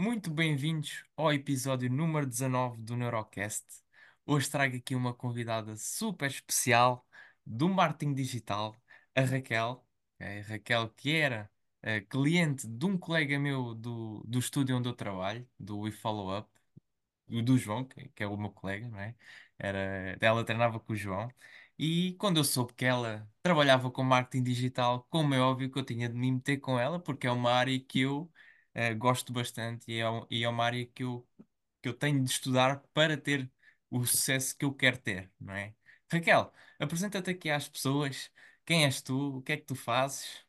Muito bem-vindos ao episódio número 19 do Neurocast. Hoje trago aqui uma convidada super especial do marketing digital, a Raquel. A Raquel, que era eh, cliente de um colega meu do, do estúdio onde eu trabalho, do WeFollowUp o do João, que, que é o meu colega, não é? Era, ela treinava com o João. E quando eu soube que ela trabalhava com marketing digital, como é óbvio que eu tinha de me meter com ela, porque é uma área que eu eh, gosto bastante e é, um- e é uma área que eu, que eu tenho de estudar para ter o sucesso que eu quero ter, não é? Raquel, apresenta-te aqui às pessoas. Quem és tu? O que é que tu fazes?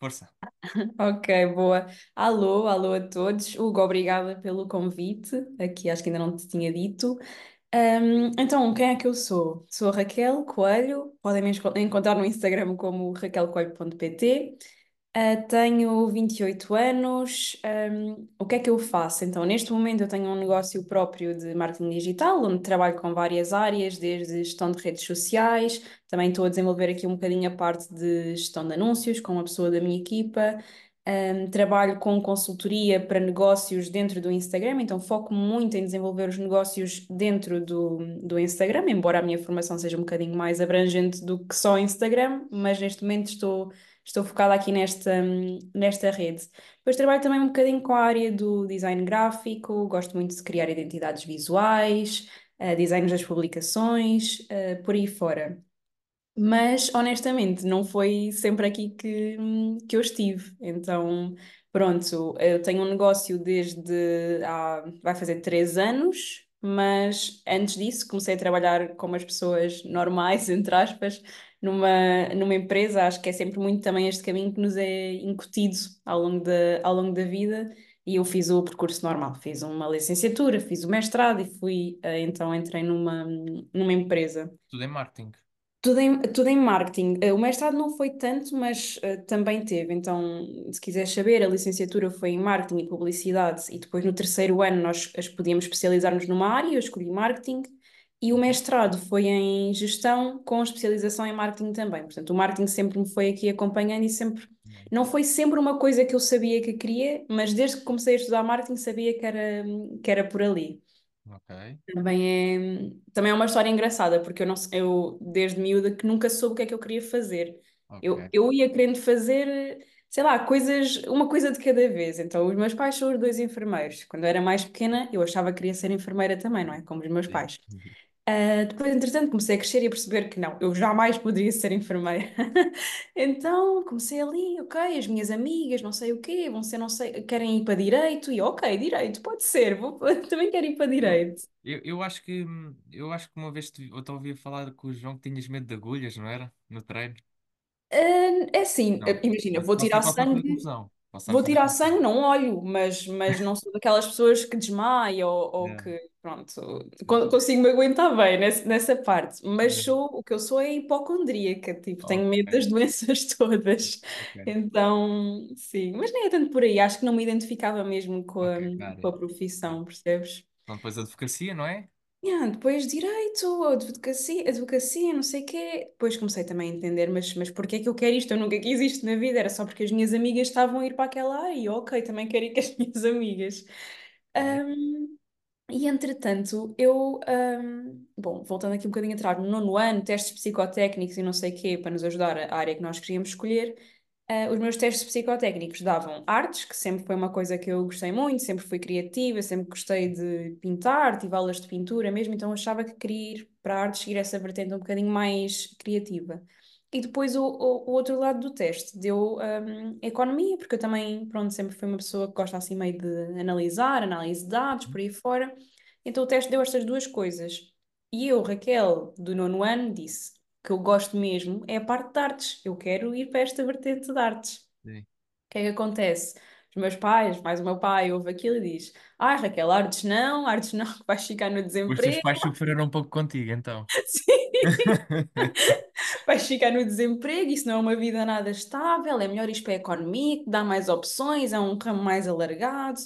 Força. Ok, boa. Alô, alô a todos. Hugo, obrigada pelo convite. Aqui acho que ainda não te tinha dito. Ahm, então, quem é que eu sou? Sou a Raquel Coelho. Podem me enco- encontrar no Instagram como raquelcoelho.pt. Ah, tenho 28 anos. Ahm, o que é que eu faço? Então, neste momento eu tenho um negócio próprio de marketing digital, onde trabalho com várias áreas, desde gestão de redes sociais, também estou a desenvolver aqui um bocadinho a parte de gestão de anúncios com uma pessoa da minha equipa. Ahm, trabalho com consultoria para negócios dentro do Instagram, então foco muito em desenvolver os negócios dentro do, do Instagram, embora a minha formação seja um bocadinho mais abrangente do que só Instagram, mas neste momento estou Estou focada aqui nesta, nesta rede. Depois trabalho também um bocadinho com a área do design gráfico, gosto muito de criar identidades visuais, eh, designs das publicações, eh, por aí fora. Mas, honestamente, não foi sempre aqui que, que eu estive. Então, pronto, eu tenho um negócio desde há, vai fazer três anos, mas antes disso comecei a trabalhar como as pessoas normais, entre aspas, numa, numa empresa. Acho que é sempre muito também este caminho que nos é incutido ao longo da, ao longo da vida. E eu fiz o percurso normal, fiz uma licenciatura, fiz o mestrado e fui, eh, então entrei numa, numa empresa. Tudo em marketing. Tudo em, tudo em marketing. Eh, O mestrado não foi tanto, mas eh, também teve. Então, se quiseres saber, a licenciatura foi em marketing e publicidade, e depois no terceiro ano nós as podíamos especializar-nos numa área, eu escolhi marketing, e o Uhum. mestrado foi em gestão com especialização em marketing também. Portanto, o marketing sempre me foi aqui acompanhando e sempre. Não foi sempre uma coisa que eu sabia que queria, mas desde que comecei a estudar marketing sabia que era, que era por ali. Ok, Também é, também é uma história engraçada, porque eu, não, eu desde miúda que nunca soube o que é que eu queria fazer. Eu, ok. eu ia querendo fazer, sei lá, coisas, uma coisa de cada vez. Então, os meus pais são os dois enfermeiros. Quando eu era mais pequena, eu achava que queria ser enfermeira também, não é? Como os meus Sim. Ah, depois, entretanto, comecei a crescer e a perceber que não, eu jamais poderia ser enfermeira. Então, comecei ali, ok, as minhas amigas, não sei o quê, vão ser, não sei, querem ir para direito, e ok, direito, pode ser, vou, também quero ir para direito. eu, eu acho que eu acho que uma vez te- eu te ouvi falar com o João que tinhas medo de agulhas, não era? No treino? Ah, é assim, Não. imagina, vou tirar fazer sangue, vou tirar sangue, não olho, mas, mas não sou daquelas pessoas que desmaia ou, ou Yeah, que, pronto, consigo me aguentar bem nessa, nessa parte, mas Yeah. sou, o que eu sou é hipocondríaca, tipo, tenho medo das doenças todas, ok, então, sim, mas nem é tanto por aí, acho que não me identificava mesmo com a, ok, cara. com a Ok. profissão, percebes? Então depois a advocacia, não é? Yeah, depois direito, advocacia, advocacia, não sei o quê. Depois comecei também a entender, mas, mas porquê é que eu quero isto? Eu nunca quis isto na vida, era só porque as minhas amigas estavam a ir para aquela área e ok, também quero ir com as minhas amigas. Ok. Ahm, e entretanto, eu, ahm, bom, voltando aqui um bocadinho atrás, no nono ano, testes psicotécnicos e não sei o quê, para nos ajudar a área que nós queríamos escolher, ah, os meus testes psicotécnicos davam artes, que sempre foi uma coisa que eu gostei muito, sempre fui criativa, sempre gostei de pintar, tive aulas de pintura mesmo, então achava que queria ir para a arte, seguir essa vertente um bocadinho mais criativa. E depois o, o, o outro lado do teste deu hum, economia, porque eu também, pronto, sempre fui uma pessoa que gosta assim meio de analisar, análise de dados, por aí fora. Então o teste deu estas duas coisas. E eu, Raquel, do nono ano, disse que eu gosto mesmo é a parte de artes. Eu quero ir para esta vertente de artes. O que é que acontece? Os meus pais, mais o meu pai, ouve aquilo e diz: Ai, Raquel, artes não, artes não, que vais ficar no Os teus desemprego. pais sofreram um pouco contigo, então. Sim. Vais ficar no desemprego, isso não é uma vida nada estável, é melhor ir para a economia, que dá mais opções, é um ramo mais alargado.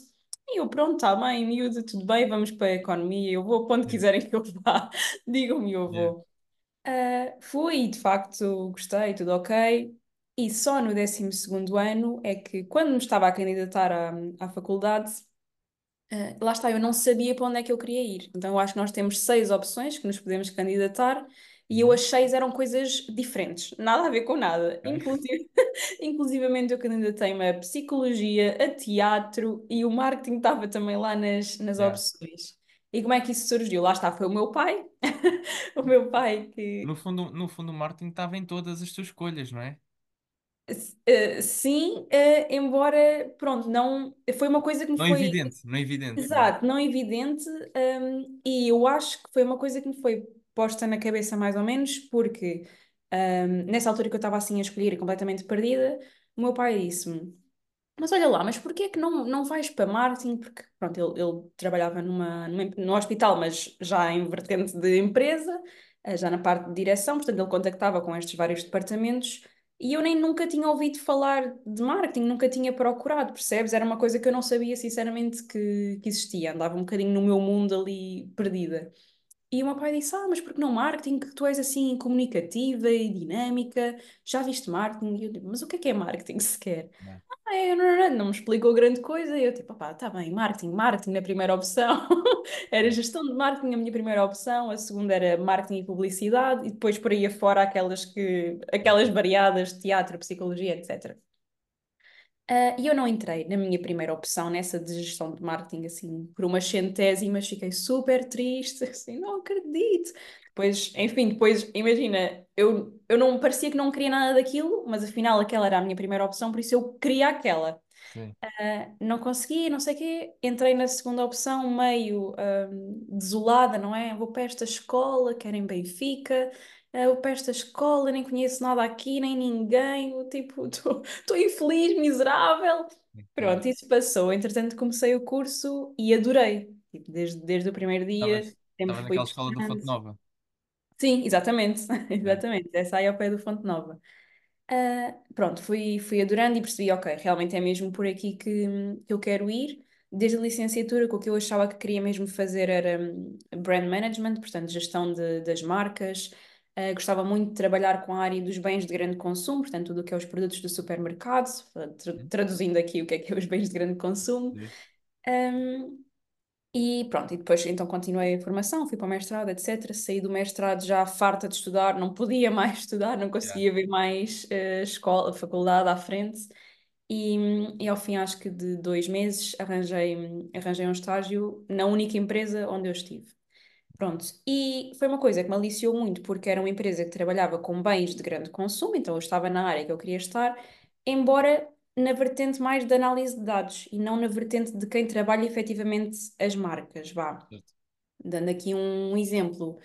E eu, pronto, está bem, miúdo, tudo bem, vamos para a economia, eu vou para onde quiserem que eu vá, digam-me, eu yeah. Vou. Ah, fui, e de facto, gostei, tudo ok. E só no décimo segundo ano é que, quando me estava a candidatar à, à faculdade, Uh, lá está, eu não sabia para onde é que eu queria ir. Então eu acho que nós temos seis opções que nos podemos candidatar e eu Uhum. as seis eram coisas diferentes, nada a ver com nada. Inclusive, inclusivamente eu candidatei-me a psicologia, a teatro e o marketing estava também lá nas, nas Yeah. opções. E como é que isso surgiu? Lá está, foi o meu pai. O meu pai que No fundo, no fundo, o marketing estava em todas as tuas escolhas, não é? Uh, sim, uh, embora, pronto, não, foi uma coisa que me Não foi, evidente, não é evidente, não é? exato, não evidente, um, e eu acho que foi uma coisa que me foi posta na cabeça mais ou menos, porque um, nessa altura que eu estava assim a escolher completamente perdida, o meu pai disse-me, mas olha lá, mas porquê que não, não vais para marketing? Porque, pronto, ele, ele trabalhava numa, numa, hospital, mas já em vertente de empresa, eh, já na parte de direção, portanto ele contactava com estes vários departamentos e eu nem nunca tinha ouvido falar de marketing, nunca tinha procurado, percebes? Era uma coisa que eu não sabia sinceramente que, que existia, andava um bocadinho no meu mundo ali perdida. E o meu pai disse: Ah, mas por que não marketing? Que tu és assim comunicativa e dinâmica, já viste marketing? E eu digo: Mas o que é que é marketing sequer? Yeah. Ah, é, não, não, não, não me explicou grande coisa. E eu, tipo, pá, tá bem, marketing, marketing na primeira opção. Era Yeah. gestão de marketing a minha primeira opção, a segunda era marketing e publicidade, e depois por aí afora aquelas que, aquelas variadas, teatro, psicologia, etc. Ah, E eu não entrei na minha primeira opção, nessa de gestão de marketing, assim, por umas centésimas, fiquei super triste, assim, não acredito. Depois, enfim, depois, imagina, eu, eu não parecia que não queria nada daquilo, mas afinal aquela era a minha primeira opção, por isso eu queria aquela. Ah, não consegui, não sei o quê, entrei na segunda opção meio ahm, desolada, não é? Vou para esta escola, quero em Benfica, ah, vou para esta escola, nem conheço nada aqui, nem ninguém, eu, tipo, estou infeliz, miserável. Pronto, isso passou. Entretanto, comecei o curso e adorei. Tipo, desde, desde o primeiro dia, Estavas, sempre estavas fui naquela escola do Fonte. Nova. Sim, exatamente, exatamente. Essa aí ao pé do Fonte Nova. Ah, pronto, fui, fui adorando e percebi, ok, realmente é mesmo por aqui que, que eu quero ir. Desde a licenciatura, que o que eu achava que queria mesmo fazer era hum, brand management, portanto, gestão de, das marcas. Ah, gostava muito de trabalhar com a área dos bens de grande consumo, portanto, tudo o que é os produtos do supermercado, tra- Uhum. traduzindo aqui o que é que é os bens de grande consumo. Um, e pronto, e depois então continuei a formação, fui para o mestrado, etc. Saí do mestrado já farta de estudar, não podia mais estudar, não conseguia ver mais eh, escola, faculdade à frente. E, e ao fim, acho que de dois meses, arranjei, arranjei um estágio na única empresa onde eu estive. Pronto, e foi uma coisa que me aliciou muito, porque era uma empresa que trabalhava com bens de grande consumo, então eu estava na área que eu queria estar, embora na vertente mais de análise de dados e não na vertente de quem trabalha efetivamente as marcas, vá. Dando aqui um exemplo,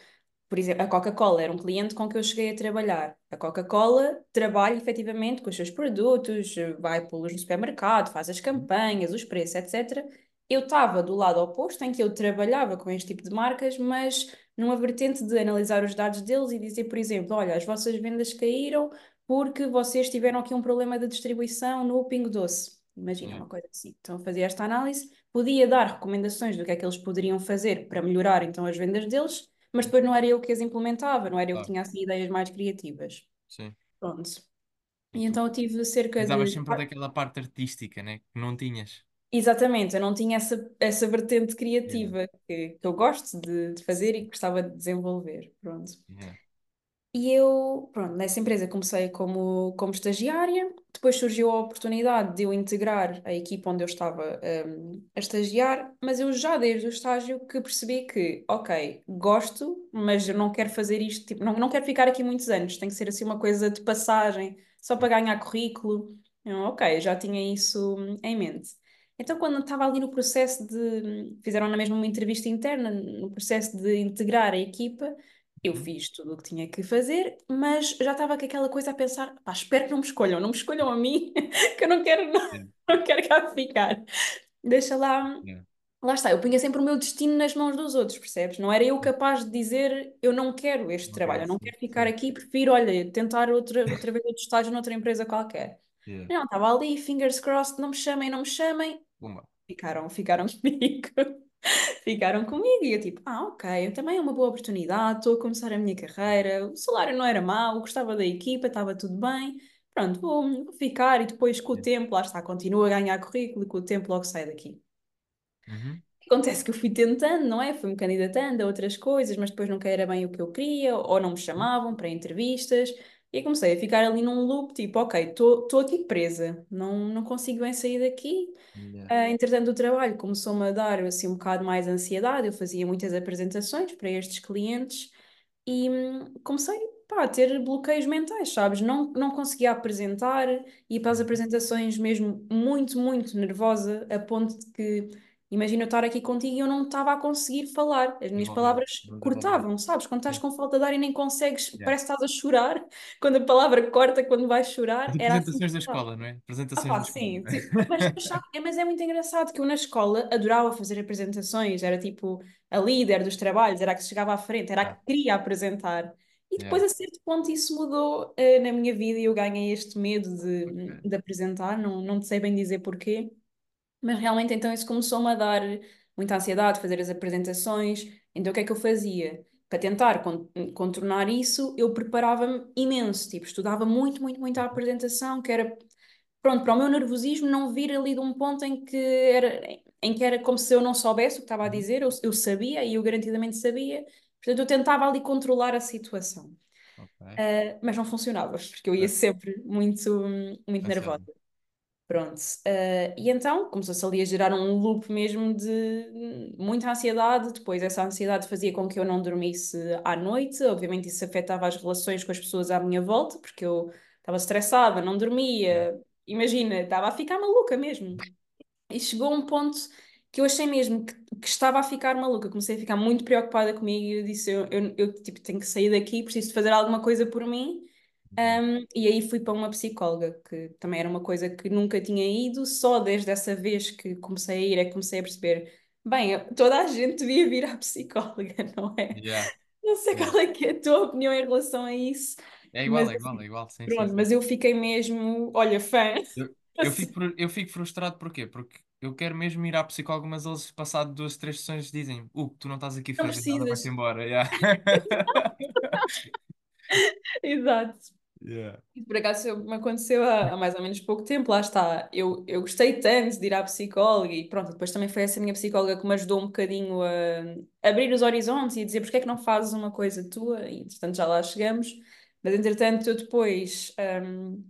por exemplo, a Coca-Cola era um cliente com que eu cheguei a trabalhar. A Coca-Cola trabalha efetivamente com os seus produtos, vai pô-los no supermercado, faz as Uhum. campanhas, os preços, etc. Eu estava do lado oposto, em que eu trabalhava com este tipo de marcas, mas numa vertente de analisar os dados deles e dizer, por exemplo, olha, as vossas vendas caíram porque vocês tiveram aqui um problema de distribuição no Pingo Doce. Imagina Yeah. uma coisa assim. Então, fazia esta análise, podia dar recomendações do que é que eles poderiam fazer para melhorar então as vendas deles, mas depois não era eu que as implementava, não era eu que tinha assim ideias mais criativas. Sim. Pronto. E E tu então eu tive cerca de. sempre daquela parte artística, né? Que não tinhas. Exatamente, eu não tinha essa, essa vertente Yeah. criativa que, que eu gosto de, de fazer e que gostava de desenvolver. Pronto. Yeah. E eu, pronto, nessa empresa comecei como, como estagiária, depois surgiu a oportunidade de eu integrar a equipa onde eu estava, hum, a estagiar, mas eu já desde o estágio que percebi que, ok, gosto, mas eu não quero fazer isto, tipo, não, não quero ficar aqui muitos anos, tem que ser assim uma coisa de passagem, só para ganhar currículo. Eu, ok, já tinha isso hum, em mente. Então, quando estava ali no processo de, fizeram na mesma uma entrevista interna, no processo de integrar a equipa, eu Uhum. fiz tudo o que tinha que fazer, mas já estava com aquela coisa a pensar, pá, espero que não me escolham, não me escolham a mim, que eu não quero, não, não quero cá ficar. Deixa lá, Yeah. lá está, eu punha sempre o meu destino nas mãos dos outros, percebes? Não era eu capaz de dizer, eu não quero este Não trabalho, eu não quero ficar aqui, prefiro, olha, tentar outra, outra vez outro estágio noutra empresa qualquer. Yeah. Não, estava ali, fingers crossed, não me chamem, não me chamem, Pumba. ficaram, ficaram comigo. Ficaram comigo e eu tipo, ah, ok, também é uma boa oportunidade, estou a começar a minha carreira, o salário não era mau, gostava da equipa, estava tudo bem, pronto, vou, vou ficar e depois com o tempo, lá está, continuo a ganhar currículo e com o tempo logo saio daqui. Uhum. Acontece que eu fui tentando, não é? Fui-me candidatando a outras coisas, mas depois nunca era bem o que eu queria, ou não me chamavam para entrevistas. E comecei a ficar ali num loop, tipo, ok, estou aqui presa, não, não consigo bem sair daqui. Yeah. Ah, entretanto, o trabalho começou-me a dar assim, um bocado mais ansiedade, eu fazia muitas apresentações para estes clientes e hum, comecei, pá, a ter bloqueios mentais, sabes? Não, não conseguia apresentar, ia para as apresentações mesmo muito, muito nervosa, a ponto de que, imagina eu estar aqui contigo e eu não estava a conseguir falar, as minhas palavras cortavam, sabes? Quando estás Sim. com falta de ar e nem consegues, Yeah. parece que estás a chorar, quando a palavra corta, quando vais chorar, As assim apresentações da estava. escola, não é? Ah, Apresentações pá, da escola. sim, sim. Mas, é, mas é muito engraçado que eu na escola adorava fazer apresentações, era tipo a líder dos trabalhos, era a que chegava à frente, era a Yeah. que queria apresentar. E Yeah. depois, a certo ponto, isso mudou eh, na minha vida e eu ganhei este medo de, Ok. de apresentar, não, não te sei bem dizer porquê, mas realmente então isso começou-me a dar muita ansiedade fazer as apresentações. Então o que é que eu fazia? Para tentar con- contornar isso, eu preparava-me imenso, tipo, estudava muito, muito, muito a apresentação, que era pronto, para o meu nervosismo não vir ali de um ponto em que era, em que era como se eu não soubesse o que estava a Uhum. dizer, eu, eu sabia e eu garantidamente sabia, portanto eu tentava ali controlar a situação. Ok. Ah, mas não funcionava, porque eu ia sempre muito, muito nervosa. Pronto. Ah, e então começou-se ali a gerar um loop mesmo de muita ansiedade. Depois, essa ansiedade fazia com que eu não dormisse à noite. Obviamente, isso afetava as relações com as pessoas à minha volta, porque eu estava estressada, não dormia. Imagina, estava a ficar maluca mesmo. E chegou um ponto que eu achei mesmo que, que estava a ficar maluca. Comecei a ficar muito preocupada comigo e eu disse: eu, eu, eu, tipo, tenho que sair daqui, preciso de fazer alguma coisa por mim. Um, e aí fui para uma psicóloga, que também era uma coisa que nunca tinha ido, só desde essa vez que comecei a ir é que comecei a perceber, bem, toda a gente devia vir à psicóloga, não é? Yeah. Não sei Yeah. qual é que é a tua opinião em relação a isso, É igual, mas é igual, assim, é igual. Sim, pronto, sim. mas eu fiquei mesmo, olha, fã, Eu, eu assim, fico, eu fico frustrado porquê? Porque eu quero mesmo ir à psicóloga, mas eles, passado duas, três sessões, dizem: Uh, tu não estás aqui a fazer nada, vai-te embora. Yeah. Exato. Yeah. Por acaso me aconteceu há, há mais ou menos pouco tempo, lá está. Eu, eu gostei tanto de ir à psicóloga e pronto, depois também foi essa minha psicóloga que me ajudou um bocadinho a abrir os horizontes e a dizer porque é que não fazes uma coisa tua, e entretanto já lá chegamos. Mas entretanto eu depois, hum,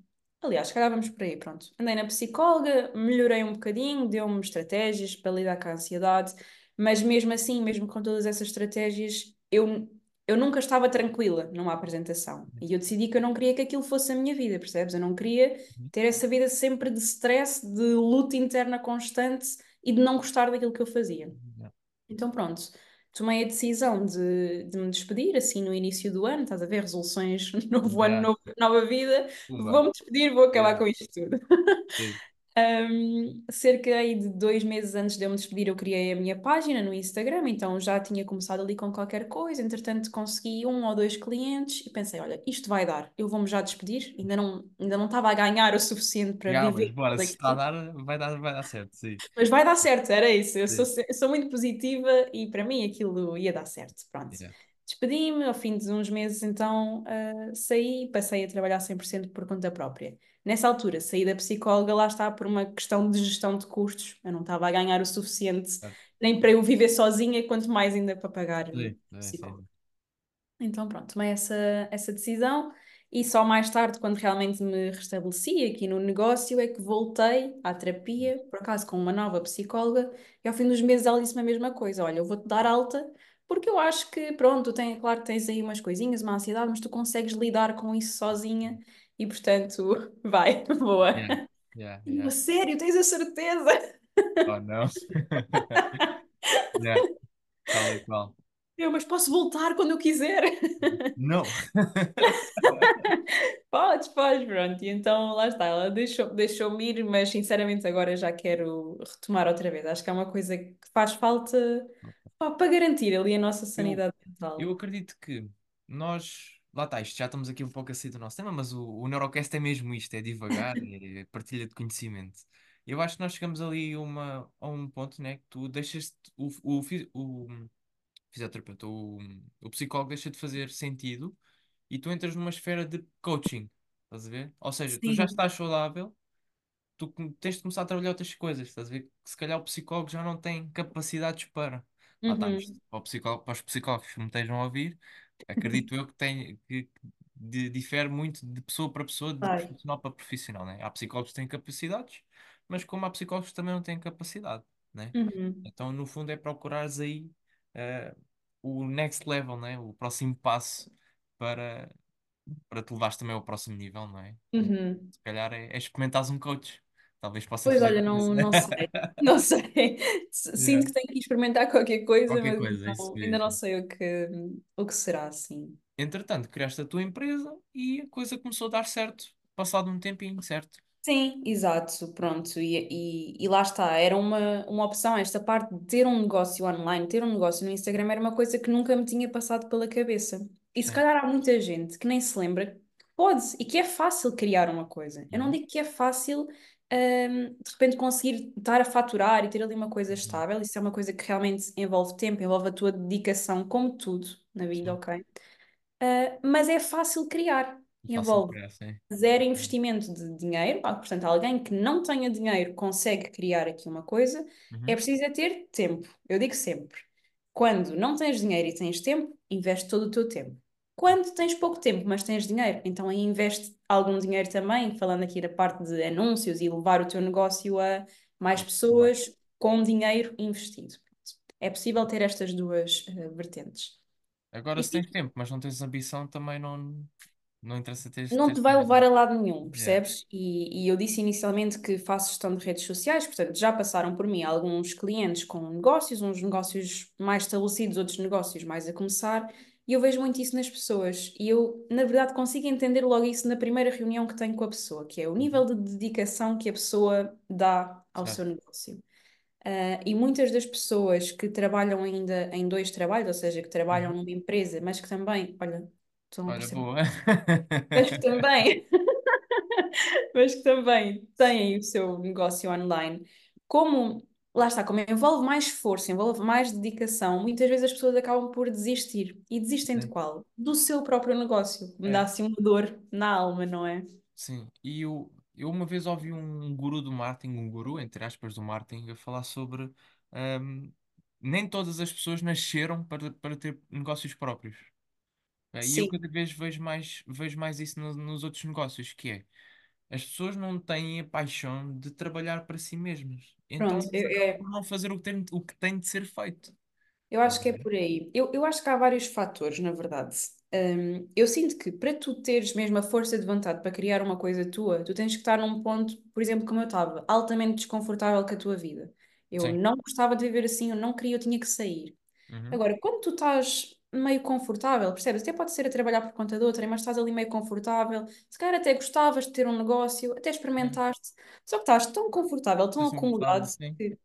aliás, se calhar vamos por aí, pronto. Andei na psicóloga, melhorei um bocadinho, deu-me estratégias para lidar com a ansiedade, mas mesmo assim, mesmo com todas essas estratégias, eu eu nunca estava tranquila numa apresentação. E eu decidi que eu não queria que aquilo fosse a minha vida, percebes? Eu não queria ter essa vida sempre de stress, de luta interna constante e de não gostar daquilo que eu fazia. Yeah. Então, pronto, tomei a decisão de, de me despedir, assim, no início do ano, estás a ver? Resoluções, novo ano, Yeah. novo- nova vida. Vou-me despedir, vou acabar Yeah. com isto tudo. Um, cerca aí de dois meses antes de eu me despedir, eu criei a minha página no Instagram, então já tinha começado ali com qualquer coisa. Entretanto, consegui um ou dois clientes e pensei: olha, isto vai dar, eu vou-me já despedir. Ainda não, ainda não estava a ganhar o suficiente para mas viver bora, se está a dar, vai dar, vai dar certo, sim. mas vai dar certo, era isso. Eu sou, sou muito positiva e para mim aquilo ia dar certo. Pronto. Yeah. Despedi-me, ao fim de uns meses, então uh, saí e passei a trabalhar 100% por conta própria. Nessa altura, saí da psicóloga, lá está, por uma questão de gestão de custos. Eu não estava a ganhar o suficiente Certo. nem para eu viver sozinha, quanto mais ainda para pagar Sim, psicólogo. sim. Então, pronto, tomei essa, essa decisão e só mais tarde, quando realmente me restabeleci aqui no negócio, é que voltei à terapia, por acaso com uma nova psicóloga, e ao fim dos meses ela disse-me a mesma coisa: Olha, eu vou-te dar alta, porque eu acho que, pronto, tem, claro que tens aí umas coisinhas, uma ansiedade, mas tu consegues lidar com isso sozinha e, portanto, vai, boa. Yeah, yeah, eu, yeah. "A sério, tens a certeza? Oh, não. Yeah, tal e qual. Eu, mas posso voltar quando eu quiser. Não. Podes, podes, pronto. E então lá está, ela deixou, deixou-me ir, mas sinceramente agora já quero retomar outra vez. Acho que é uma coisa que faz falta pá, para garantir ali a nossa Eu, sanidade eu mental. acredito que nós, lá está, isto já estamos aqui um pouco a sair do nosso tema, mas o, o Neurocast é mesmo isto, é divagar, é partilha de conhecimento. Eu acho que nós chegamos ali a, uma, a um ponto, né, que tu deixas o, o, fi- o fisioterapeuta, o, o psicólogo deixa de fazer sentido e tu entras numa esfera de coaching, estás a ver? Ou seja, tu já estás saudável, tu tens de começar a trabalhar outras coisas, estás a ver? Que se calhar o psicólogo já não tem capacidades para. Lá está, isto, Uhum. para, o psicólogo, para os psicólogos que me estejam a ouvir, acredito eu que, tem, que, di- difere muito de pessoa para pessoa, de Claro. profissional para profissional, né? Há psicólogos que têm capacidades, mas como há psicólogos que também não têm capacidade, né? Uhum. Então, no fundo, é procurares aí eh, o next level, né? O próximo passo para, para te levares também ao próximo nível, não é? Uhum. Se calhar é, é experimentares um coach. Talvez possa Pois olha, não, não sei. Não sei. Sinto que tenho que experimentar qualquer coisa, Qualquer mas coisa, é isso não- ainda não sei o que, o que será, assim. Entretanto, criaste a tua empresa e a coisa começou a dar certo, passado um tempinho, certo? Sim, exato, pronto. E, e, e lá está, era uma, uma opção. Esta parte de ter um negócio online, ter um negócio no Instagram, era uma coisa que nunca me tinha passado pela cabeça. E se Sim. calhar há muita gente que nem se lembra que pode e que é fácil criar uma coisa. Eu não Uhum, digo que é fácil, hum, de repente conseguir estar a faturar e ter ali uma coisa uhum. estável. Isso é uma coisa que realmente envolve tempo, envolve a tua dedicação, como tudo na vida, Sim. ok? Uh, mas é fácil criar. De Envolve criar, zero investimento de dinheiro, ah, portanto, alguém que não tenha dinheiro consegue criar aqui uma coisa, é Uhum. preciso é ter tempo. Eu digo sempre, quando não tens dinheiro e tens tempo, investe todo o teu tempo. Quando tens pouco tempo, mas tens dinheiro, então aí investe algum dinheiro também, falando aqui da parte de anúncios e levar o teu negócio a mais pessoas com dinheiro investido. É possível ter estas duas eh, vertentes. Agora, E se tens tempo, mas não tens ambição, também não, não interessa teres, não te vai levar a lado nenhum, Yeah. percebes? E, e eu disse inicialmente que faço gestão de redes sociais, portanto, já passaram por mim alguns clientes com negócios, uns negócios mais estabelecidos, outros negócios mais a começar, e eu vejo muito isso nas pessoas. E eu, na verdade, consigo entender logo isso na primeira reunião que tenho com a pessoa, que é o Uhum. nível de dedicação que a pessoa dá ao seu Certo. negócio. Ah, e muitas das pessoas que trabalham ainda em dois trabalhos, ou seja, que trabalham Uhum. numa empresa, mas que também, olha, estão Olha, boa. mas que também mas que também têm o seu negócio online. Como, lá está, como envolve mais esforço, envolve mais dedicação, muitas vezes as pessoas acabam por desistir. E desistem de qual? Do seu próprio negócio. Me dá É. assim uma dor na alma, não é? Sim, e eu, eu uma vez ouvi um guru do marketing, um guru, entre aspas, do marketing, a falar sobre ahm, nem todas as pessoas nasceram para, para ter negócios próprios. Eh, E eu Sim, cada vez vejo mais, vejo mais isso no- nos outros negócios, que é as pessoas não têm a paixão de trabalhar para si mesmas. Então pronto, acabam é- por não fazer o que tem, o que tem de ser feito. eu acho que é por aí. Eu, eu acho que há vários fatores, na verdade. Hum, eu sinto que para tu teres mesmo a força de vontade para criar uma coisa tua, tu tens que estar num ponto, por exemplo, como eu estava, altamente desconfortável com a tua vida. Eu Sim. não gostava de viver assim, eu não queria, eu tinha que sair. Uhum. Agora, quando tu estás meio confortável, percebes? Até pode ser a trabalhar por conta de outra, mas estás ali meio confortável, se calhar até gostavas de ter um negócio, até Sim. experimentaste, só que estás tão confortável, tão Estou acomodado, sim. que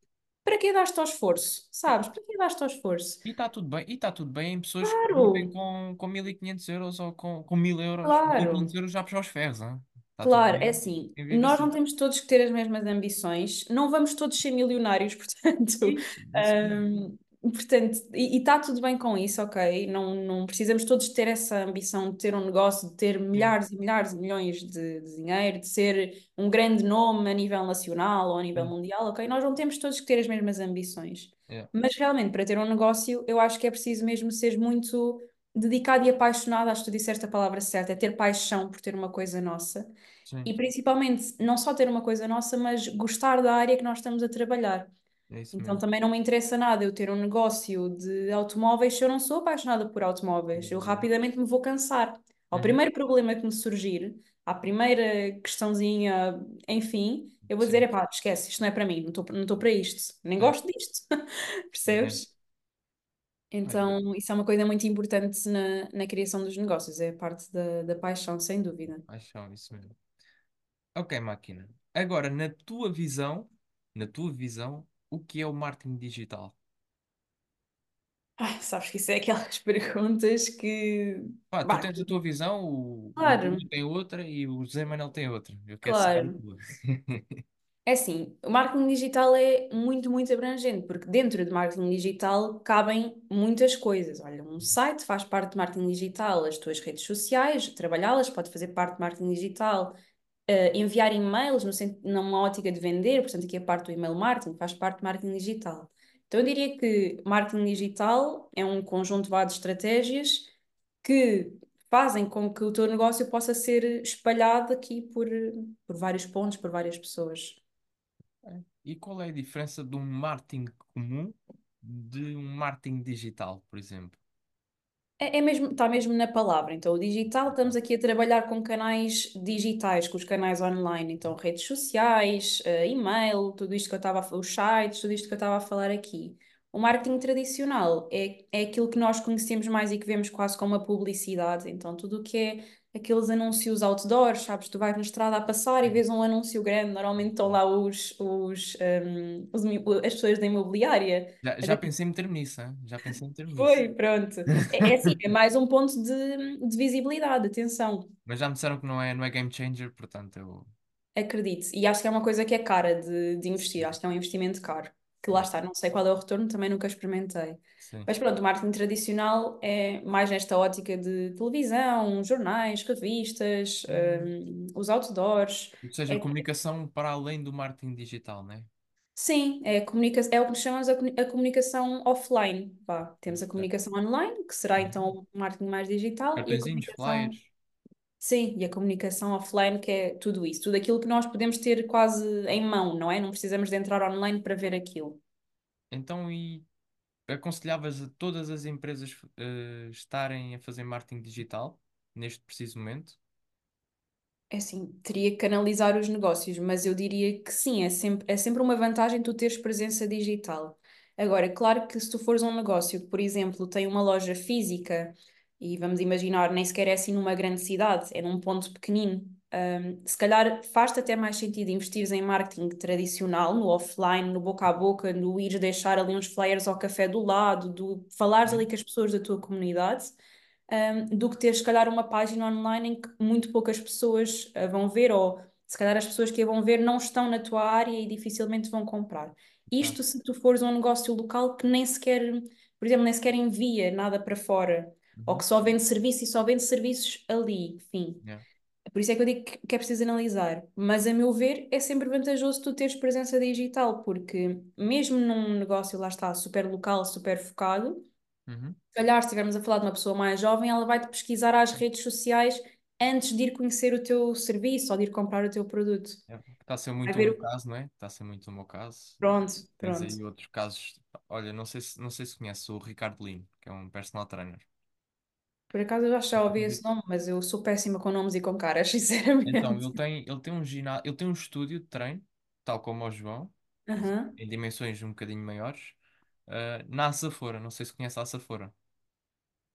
para que daste ao esforço? Sabes? Para que daste ao esforço? E está tudo bem, e está tudo bem em pessoas que vivem Claro, com, com 1500 euros ou com, com 1000 euros, 1500 claro. euros já puxou os ferros, hein? Claro, é assim, nós não assim. temos todos que ter as mesmas ambições, não vamos todos ser milionários, portanto, hum, portanto, e está tudo bem com isso, ok? Não, não precisamos todos ter essa ambição de ter um negócio, de ter Yeah, milhares e milhares de milhões de, de dinheiro, de ser um grande nome a nível nacional ou a nível sim, mundial, ok? Nós não temos todos que ter as mesmas ambições, yeah, mas realmente para ter um negócio, eu acho que é preciso mesmo ser muito dedicado e apaixonado, acho que tu disseste a palavra certa, é ter paixão por ter uma coisa nossa. sim, E principalmente, não só ter uma coisa nossa, mas gostar da área que nós estamos a trabalhar. É Então mesmo. também não me interessa nada eu ter um negócio de automóveis se eu não sou apaixonada por automóveis. Eu Uhum. rapidamente me vou cansar. Ao Uhum. primeiro problema que me surgir, à primeira questãozinha, enfim, eu vou dizer, Sim, epá, esquece, isto não é para mim, não estou não para isto, nem é, gosto disto, é. percebes? Então isso é uma coisa muito importante na, na criação dos negócios, é parte da, da paixão, sem dúvida. paixão, isso mesmo. Ok, máquina. Agora, na tua visão, na tua visão, o que é o marketing digital? Ai, sabes que isso é aquelas perguntas que. Pá, tu Bah, tens a tua visão, o, o claro, Bruno tem outra e o José Manuel tem outra. Eu quero saber a claro. tua. É assim, o marketing digital é muito, muito abrangente, porque dentro de marketing digital cabem muitas coisas. Olha, um site faz parte de marketing digital, as tuas redes sociais, trabalhá-las pode fazer parte de marketing digital, eh, enviar e-mails no, numa ótica de vender, portanto, aqui a parte do e-mail marketing faz parte do marketing digital. Então, eu diria que marketing digital é um conjunto de estratégias que fazem com que o teu negócio possa ser espalhado aqui por, por vários pontos, por várias pessoas. E qual é a diferença de um marketing comum de um marketing digital, por exemplo? É, é mesmo, está mesmo na palavra. Então, o digital, estamos aqui a trabalhar com canais digitais, com os canais online. Então, redes sociais, eh, e-mail, tudo isto que eu estava a falar, os sites, tudo isto que eu estava a falar aqui. O marketing tradicional é, é aquilo que nós conhecemos mais e que vemos quase como uma publicidade. Então, tudo o que é aqueles anúncios outdoors, sabes? Tu vais na estrada a passar e vês um anúncio grande, normalmente estão lá os, os, ehm, os as pessoas da imobiliária. Já, já pensei em meter-me nisso, hein? Já pensei em meter-me nisso. Foi, pronto. É, é assim, é mais um ponto de, de visibilidade, atenção, Mas já me disseram que não é, não é game changer, portanto eu. acredite. E acho que é uma coisa que é cara de, de investir, acho que é um investimento caro. Que lá está, não sei qual é o retorno, também nunca experimentei. Sim. Mas pronto, o marketing tradicional é mais nesta ótica de televisão, jornais, revistas, hum, os outdoors. Ou seja, É, comunicação para além do marketing digital, né? sim, é, comunica é o que chamamos a, a comunicação offline. Vá. Temos a comunicação online, que será então o marketing mais digital, a Cartõezinhos, comunicação flyers. Sim, e a comunicação offline, que é tudo isso, tudo aquilo que nós podemos ter quase em mão, não é? Não precisamos de entrar online para ver aquilo. Então, e aconselhavas a todas as empresas eh, estarem a fazer marketing digital neste preciso momento? É assim, teria que canalizar os negócios, mas eu diria que sim, é sempre, é sempre uma vantagem tu teres presença digital. Agora, claro que se tu fores um negócio que, por exemplo, tem uma loja física, e vamos imaginar, nem sequer é assim numa grande cidade, é num ponto pequenino, hum, se calhar faz-te até mais sentido investires em marketing tradicional, no offline, no boca a boca, no ires deixar ali uns flyers ao café do lado, do falares ali com as pessoas da tua comunidade um, do que ter, se calhar, uma página online em que muito poucas pessoas uh, vão ver, ou se calhar as pessoas que a vão ver não estão na tua área e dificilmente vão comprar. Isto se tu fores um negócio local que nem sequer, por exemplo, nem sequer envia nada para fora, ou Uhum. que só vende serviço e só vende serviços ali, enfim. Yeah. Por isso é que eu digo que é preciso analisar. Mas, a meu ver, é sempre vantajoso tu teres presença digital, porque mesmo num negócio, lá está, super local, super focado, Uhum. se calhar, se estivermos a falar de uma pessoa mais jovem, ela vai-te pesquisar às redes sociais antes de ir conhecer o teu serviço ou de ir comprar o teu produto. Yeah. Está a ser muito o ver meu o... caso, não é? Está a ser muito o meu caso. Pronto, Tens pronto. aí outros casos. Olha, não sei se, não sei se conheces o Ricardo Lino, que é um personal trainer. Por acaso eu acho que já ouvi esse nome, mas eu sou péssima com nomes e com caras, Então, sinceramente. ele tem, ele tem um ginásio, ele tem um estúdio de treino, tal como o João, Aham. em dimensões um bocadinho maiores, ah, na Açafora. Não sei se conhece a Açafora.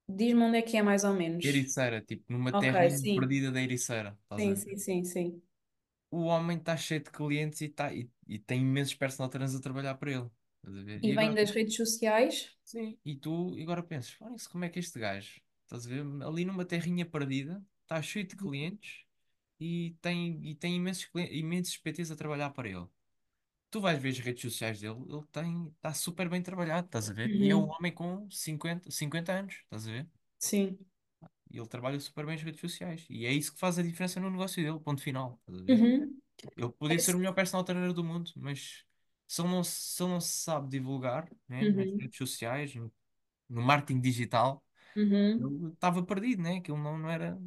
Diz-me onde é que é mais ou menos. Ericeira, tipo, numa Ok, terrinha sim. perdida da Ericeira, estás a Sim, ver? sim, sim, sim. O homem está cheio de clientes e, tá, e, e tem imensos personal trainers a trabalhar para ele. Estás a ver? E E vem agora, das redes sociais? sim, e tu e agora pensas, "Olha, isso como é que este gajo, estás a ver? Ali numa terrinha perdida, está cheio de clientes e tem, e tem imensos, imensos PTs a trabalhar para ele. Tu vais ver as redes sociais dele, ele tem, está super bem trabalhado, estás a ver? E é um Uhum. homem com cinquenta cinquenta anos, estás a ver? Sim. E ele trabalha super bem as redes sociais. E é isso que faz a diferença no negócio dele, ponto final, estás a ver? Uhum. Ele podia ser o melhor personal trainer do mundo, mas se ele não, se ele não se sabe divulgar, né, nas Uhum. redes sociais, no, no marketing digital, Uhum. estava perdido, né? Aquilo não, não era.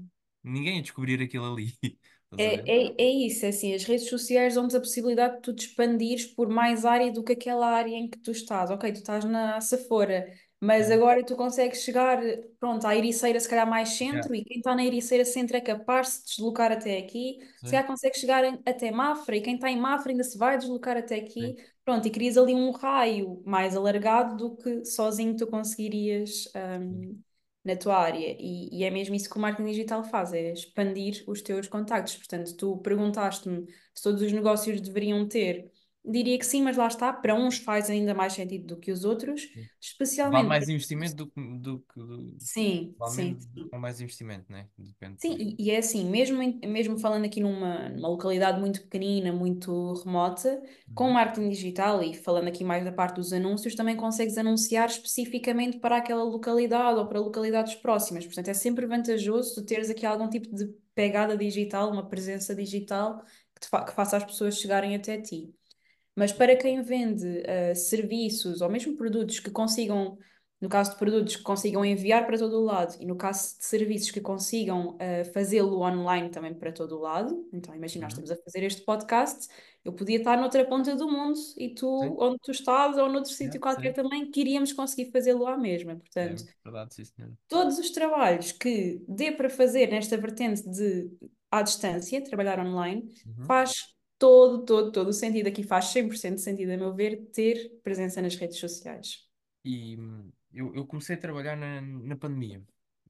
Ninguém ia descobrir aquilo ali. Estás a ver? É, é, é isso, é assim, as redes sociais dão-te a possibilidade de tu te expandires por mais área do que aquela área em que tu estás. Ok, tu estás na Sephora, mas agora tu consegues chegar, pronto, à Ericeira se calhar mais Yeah. centro e quem está na Ericeira centro é capaz de se deslocar até aqui. Se Sim. calhar consegue chegar em- até Mafra e quem está em Mafra ainda se vai deslocar até Sim. aqui. Pronto, e crias ali um raio mais alargado do que sozinho tu conseguirias, hum, na tua área. E, e é mesmo isso que o marketing digital faz, é expandir os teus contactos. Portanto, tu perguntaste-me se todos os negócios deveriam ter. Diria que sim, mas lá está, para uns faz ainda mais sentido do que os outros, Sim. Vale especialmente mais investimento do que. Do que Sim, vale sim, menos mais investimento, né? Depende Sim, e, é assim, mesmo, mesmo falando aqui numa, numa localidade muito pequenina, muito remota, com Uhum. marketing digital e falando aqui mais da parte dos anúncios, também consegues anunciar especificamente para aquela localidade ou para localidades próximas. Portanto, é sempre vantajoso tu teres aqui algum tipo de pegada digital, uma presença digital que, fa- que faça as pessoas chegarem até ti. Mas para quem vende eh, serviços ou mesmo produtos que consigam, no caso de produtos que consigam enviar para todo o lado e no caso de serviços que consigam eh, fazê-lo online também para todo o lado, então imagina, nós Uhum. estamos a fazer este podcast, eu podia estar noutra ponta do mundo e tu, Sim, onde tu estás ou noutro sítio qualquer sim. também, queríamos conseguir fazê-lo à mesma. É Portanto, verdade, sim, senhora. todos os trabalhos que dê para fazer nesta vertente de à distância, trabalhar online, Uhum. faz todo, todo, todo o sentido. Aqui faz 100% de sentido, a meu ver, ter presença nas redes sociais. E hum, eu, eu comecei a trabalhar na, na pandemia.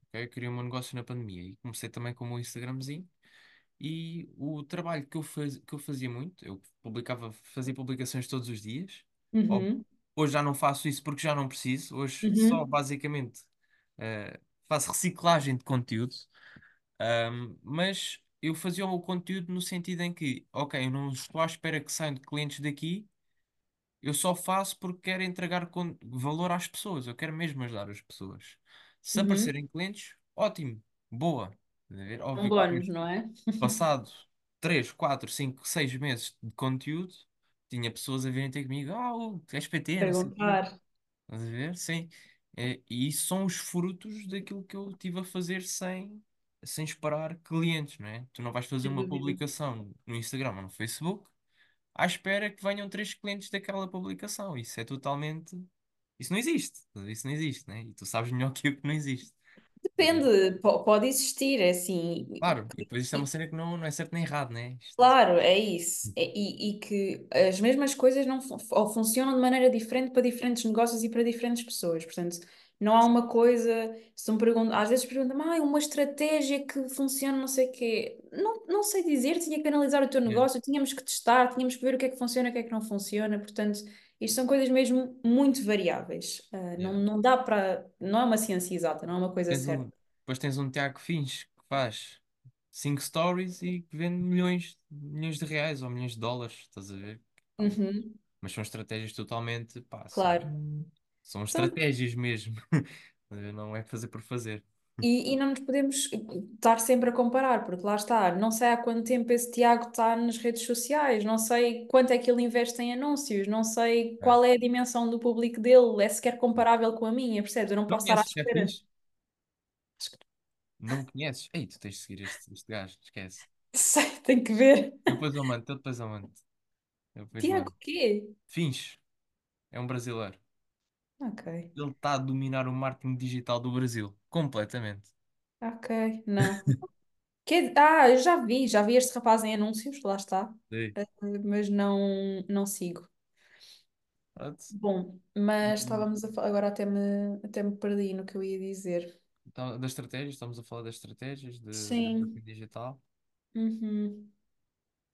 ok? Eu criei um negócio na pandemia e comecei também com o meu Instagramzinho. E o trabalho que eu, faz, que eu fazia muito, eu publicava, fazia publicações todos os dias. Uhum, Hoje já não faço isso porque já não preciso. Hoje só uhum, basicamente eh, faço reciclagem de conteúdo. Ahm, mas eu fazia o conteúdo no sentido em que, ok, eu não estou à espera que saiam de clientes daqui, eu só faço porque quero entregar valor às pessoas, eu quero mesmo ajudar as pessoas. Se uhum. aparecerem clientes, ótimo, boa. Um Óbvio que bónus, não é? passado 3 4 5 6 meses de conteúdo, tinha pessoas a virem ter comigo, ah, oh, és PT. Perguntar. Estás a ver? Sim. É, e são os frutos daquilo que eu tive a fazer sem, sem esperar clientes, não é? Tu não vais fazer Sem uma dúvida. publicação no Instagram ou no Facebook à espera que venham três clientes daquela publicação. Isso é totalmente. Isso não existe. Isso não existe, né? E tu sabes melhor que eu que não existe. Depende, po- pode existir, é assim. Claro, e depois isto é uma cena que não, não é certo nem errado, né? Isto... Claro, é isso. É- e, e que as mesmas coisas não fun- ou funcionam de maneira diferente para diferentes negócios e para diferentes pessoas. Portanto, não há uma coisa. Se me perguntam, às vezes perguntam-me, ah, uma estratégia que funciona, não sei o quê. Não, não sei dizer, tinha que analisar o teu negócio, tínhamos que testar, tínhamos que ver o que é que funciona o que é que não funciona. Portanto, isto são coisas mesmo muito variáveis. Ah, não, yeah. não dá para. Não é uma ciência exata, não é uma coisa Tens certa. um, depois tens um Tiago Fins que faz cinco stories e que vende milhões, milhões de reais ou milhões de dólares, estás a ver? Uhum, Mas são estratégias totalmente, pá, são, claro. São estratégias mesmo. Não é fazer por fazer. E, e não nos podemos estar sempre a comparar, porque lá está, não sei há quanto tempo esse Tiago está nas redes sociais, não sei quanto é que ele investe em anúncios, não sei É. qual é a dimensão do público dele, é sequer comparável com a minha, percebes? Eu não Não posso estar à conheces o Tiago espera. Fins? Não me conheces? Ei, tu tens de seguir este, este gajo, esquece. Sei, tem que ver. Depois eu mando, depois eu mando. Tiago, o quê? Fins, é um brasileiro. Ok, Ele está a dominar o marketing digital do Brasil, completamente. ok, não. Que, ah, eu já vi, já vi este rapaz em anúncios, lá está, Sim. Eh, mas não, não sigo. Pronto. Bom, mas estávamos a falar, agora até me, até me perdi no que eu ia dizer. Então, das estratégias, estamos a falar das estratégias de, de Sim. marketing digital. Uhum.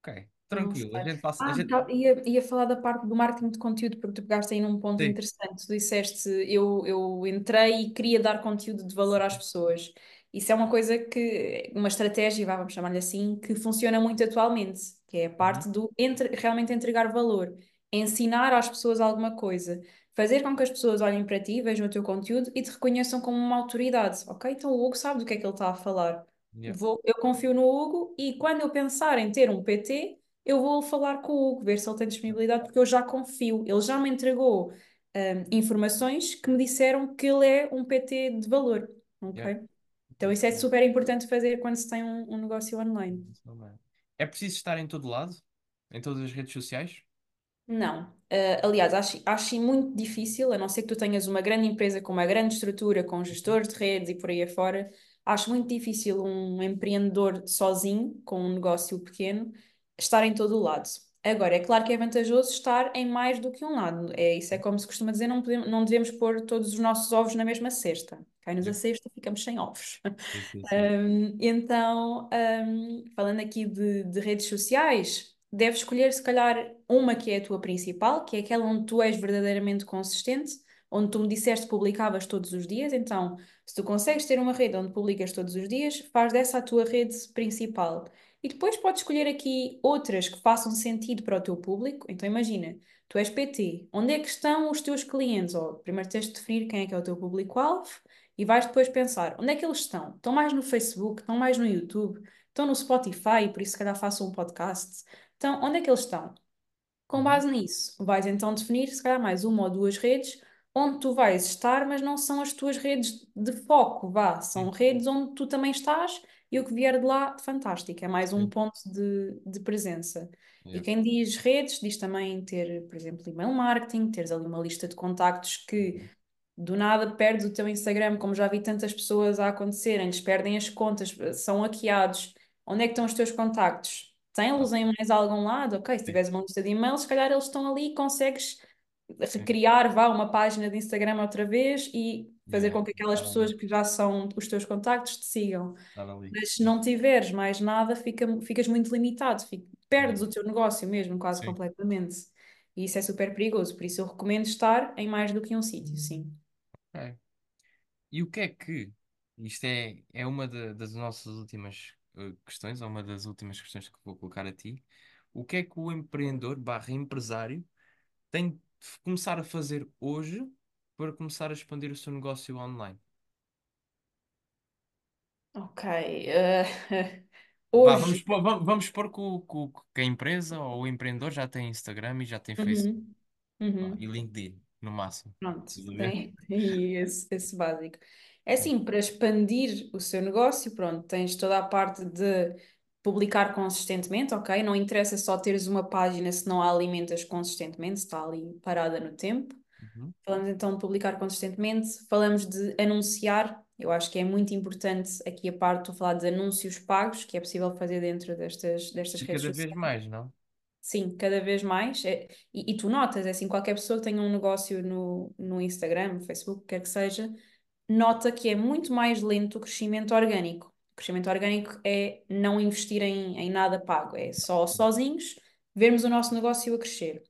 Ok, tranquilo. A gente passa. A Ah, gente... tá, ia, ia falar da parte do marketing de conteúdo, porque tu pegaste aí num ponto Sim. interessante. Tu disseste, eu, eu entrei e queria dar conteúdo de valor às pessoas. Isso é uma coisa que, uma estratégia, vamos chamar-lhe assim, que funciona muito atualmente, que é a Uhum. parte do entre, realmente entregar valor, ensinar às pessoas alguma coisa, fazer com que as pessoas olhem para ti, vejam o teu conteúdo e te reconheçam como uma autoridade. Ok, então o Hugo sabe do que é que ele está a falar. Yeah, Vou, eu confio no Hugo e quando eu pensar em ter um PT eu vou falar com o Hugo, ver se ele tem disponibilidade, porque eu já confio. Ele já me entregou hum, informações que me disseram que ele é um PT de valor. yeah. Ok? Então isso é super importante fazer quando se tem um, um negócio online. É preciso estar em todo lado? Em todas as redes sociais? Não. Eh, aliás, acho, acho muito difícil, a não ser que tu tenhas uma grande empresa com uma grande estrutura, com gestores de redes e por aí afora, acho muito difícil um empreendedor sozinho, com um negócio pequeno, estar em todo o lado. Agora, é claro que é vantajoso estar em mais do que um lado. É, isso é como se costuma dizer, não podemos, não devemos pôr todos os nossos ovos na mesma cesta. Cai-nos a cesta, ficamos sem ovos. Sim, sim. Um, então, um, falando aqui de, de redes sociais, deves escolher se calhar uma que é a tua principal, que é aquela onde tu és verdadeiramente consistente, onde tu me disseste que publicavas todos os dias. Então, se tu consegues ter uma rede onde publicas todos os dias, faz dessa a tua rede principal. E depois podes escolher aqui outras que façam sentido para o teu público. Então, imagina, tu és PT, onde é que estão os teus clientes? Ou, primeiro tens de definir quem é que é o teu público-alvo e vais depois pensar, onde é que eles estão? Estão mais no Facebook? Estão mais no YouTube? estão no Spotify, por isso se calhar faço um podcast. Então, onde é que eles estão? Com Uhum. base nisso, vais então definir, se calhar, mais uma ou duas redes onde tu vais estar, mas não são as tuas redes de foco, vá, são Sim, redes onde tu também estás e o que vier de lá, fantástico, é mais um ponto de, de presença. E Yeah. quem diz redes, diz também ter, por exemplo, email marketing, teres ali uma lista de contactos que Uhum. do nada perdes o teu Instagram, como já vi tantas pessoas a acontecerem, lhes perdem as contas, são hackeados. Onde é que estão os teus contactos? Tem-los em mais algum lado? Ok, se tiveres uma lista de e-mails, se calhar eles estão ali e consegues. Recriar, vá, uma página de Instagram outra vez e fazer Yeah. com que aquelas Estar pessoas que já são os teus contactos te sigam. ali. Mas se não tiveres mais nada, fica, ficas muito limitado, fica- perdes Yeah. o teu negócio mesmo, quase Sim. completamente. E isso é super perigoso, por isso eu recomendo estar em mais do que um sítio, sim. Ok. E o que é que, isto é, é uma da- das nossas últimas eh, questões, ou uma das últimas questões que vou colocar a ti, o que é que o empreendedor barra empresário tem de começar a fazer hoje para começar a expandir o seu negócio online? Ok. eh, Vá, vamos hoje. pôr, vamos, vamos pôr que, o- que o- que a empresa ou o empreendedor já tem Instagram e já tem Facebook Uhum, Vá, uhum. e LinkedIn, no máximo. Pronto, Estás a ver? tem, tem esse, esse básico. É Sim. assim, para expandir o seu negócio, pronto, tens toda a parte de publicar consistentemente, ok? Não interessa só teres uma página se não a alimentas consistentemente, se está ali parada no tempo. Uhum. Falamos então de publicar consistentemente, falamos de anunciar, eu acho que é muito importante aqui a parte, estou a falar de anúncios pagos, que é possível fazer dentro destas, destas E redes cada vez mais, não? Sim, cada vez mais. É, e, e tu notas, é assim, qualquer pessoa que tenha um negócio no, no Instagram, no Facebook, quer que seja, nota que é muito mais lento o crescimento orgânico. O crescimento orgânico é não investir em, em nada pago, é só sozinhos vermos o nosso negócio a crescer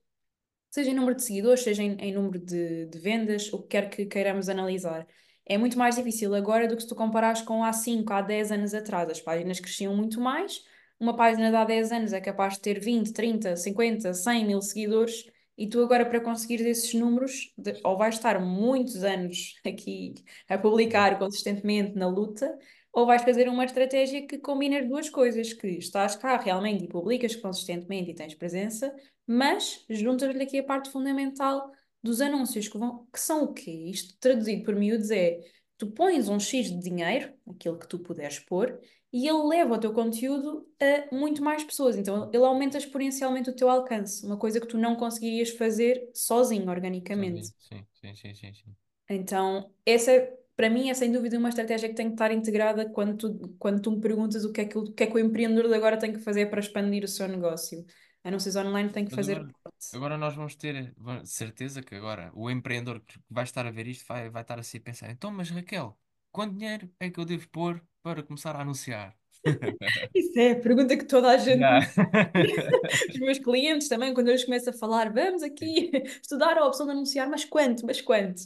seja em número de seguidores, seja em, em número de, de vendas, o que quer que queiramos analisar. É muito mais difícil agora do que se tu comparares com há 5, há 10 anos atrás. As páginas cresciam muito mais. Uma página de há 10 anos é capaz de ter 20, 30, 50, 100 mil seguidores. E tu agora, para conseguir esses números, de- ou vais estar muitos anos aqui a publicar consistentemente na luta, ou vais fazer uma estratégia que combine as duas coisas, que estás cá realmente e publicas consistentemente e tens presença, mas juntas-lhe aqui a parte fundamental dos anúncios, que, vão, que são o quê? Isto traduzido por miúdos é, tu pões um X de dinheiro, aquilo que tu puderes pôr, e ele leva o teu conteúdo a muito mais pessoas. Então ele aumenta exponencialmente o teu alcance, uma coisa que tu não conseguirias fazer sozinho, organicamente. Sim, sim, sim, sim, sim. Então, essa para mim, é sem dúvida uma estratégia que tem que estar integrada quando tu, quando tu me perguntas o que é que, o que é que o empreendedor de agora tem que fazer para expandir o seu negócio. Anúncios online tem que Mas fazer agora, agora nós vamos ter certeza que agora o empreendedor que vai estar a ver isto vai, vai estar assim a pensar: então, mas Raquel, quanto dinheiro é que eu devo pôr para começar a anunciar? Isso é a pergunta que toda a gente Os meus clientes também, quando eu lhes começo a falar, vamos aqui estudar a opção de anunciar, mas quanto? Mas quanto?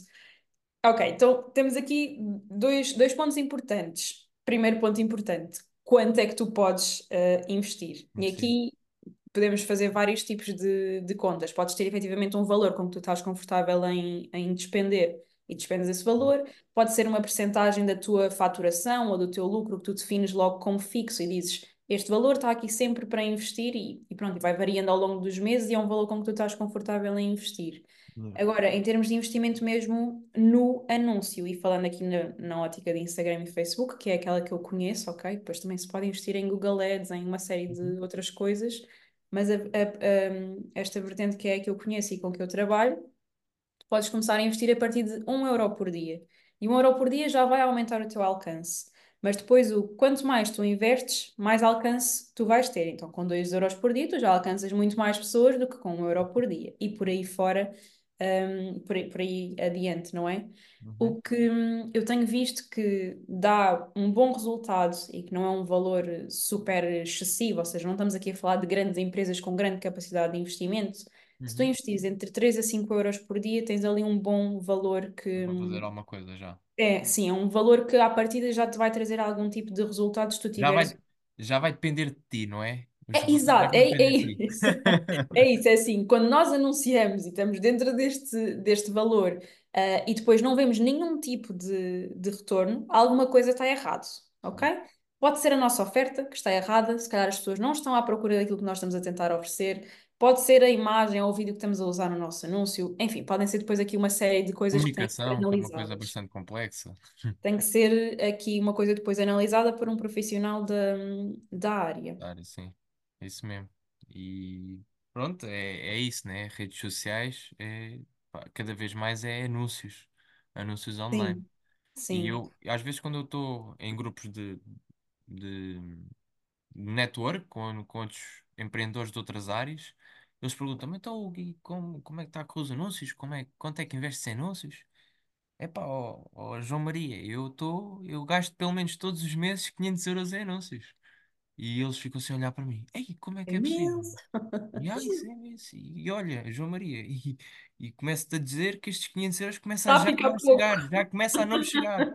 Ok, então temos aqui dois, dois pontos importantes. Primeiro ponto importante, quanto é que tu podes eh, investir? E Sim. aqui podemos fazer vários tipos de, de contas. Podes ter efetivamente um valor com que tu estás confortável em, em despender e despendes esse valor. Pode ser uma percentagem da tua faturação ou do teu lucro que tu defines logo como fixo e dizes este valor está aqui sempre para investir e, e pronto, e vai variando ao longo dos meses e é um valor com que tu estás confortável em investir. Agora, em termos de investimento mesmo no anúncio, e falando aqui na, na ótica de Instagram e Facebook, que é aquela que eu conheço, ok? Depois também se pode investir em Google Ads, em uma série de Uhum. outras coisas, mas a- a- a- esta vertente que é a que eu conheço e com que eu trabalho, tu podes começar a investir a partir de um euro por dia. E um euro por dia já vai aumentar o teu alcance. Mas depois, o quanto mais tu investes, mais alcance tu vais ter. Então, com 2 euros por dia, tu já alcanças muito mais pessoas do que com um euro por dia. E por aí fora, hum, por aí, por aí adiante, não é? Uhum. O que hum, eu tenho visto que dá um bom resultado e que não é um valor super excessivo, ou seja, não estamos aqui a falar de grandes empresas com grande capacidade de investimento. Se tu Uhum. investires entre 3 a 5 euros por dia, tens ali um bom valor que, Para fazer hum, alguma coisa já. é, sim, é um valor que à partida já te vai trazer algum tipo de resultado se tu Já tiveres. vai, já vai depender de ti, não é? É, exato, é, é isso. É isso, é assim, quando nós anunciamos e estamos dentro deste, deste valor, ah, e depois não vemos nenhum tipo de, de retorno, alguma coisa está errado, ok? Pode ser a nossa oferta que está errada, se calhar as pessoas não estão à procura daquilo que nós estamos a tentar oferecer. Pode ser a imagem ou o vídeo que estamos a usar no nosso anúncio. Enfim, podem ser depois aqui uma série de coisas que têm que ser que é uma coisa analisadas. bastante complexa. Tem que ser aqui uma coisa depois analisada por um profissional da, da área. Claro, sim. É isso mesmo. E pronto, é, é isso, né? Redes sociais, é, pá, cada vez mais é anúncios, anúncios online. Sim, E sim. eu, às vezes, quando eu estou em grupos de, de network com, com outros empreendedores de outras áreas, eles perguntam-me, então, Gui, como, como é que está com os anúncios? Como é, quanto é que investes em anúncios? Epá, ó, ó, João Maria, eu estou, eu gasto pelo menos todos os meses 500 euros em anúncios. E eles ficam assim a olhar para mim. Ei, como é É que é possível? imenso. E ah, isso é isso. E, e olha, João Maria, e, e começo-te a dizer que estes 500 euros começam a Está a já ficar não a pouco. chegar, já começa a não me chegar.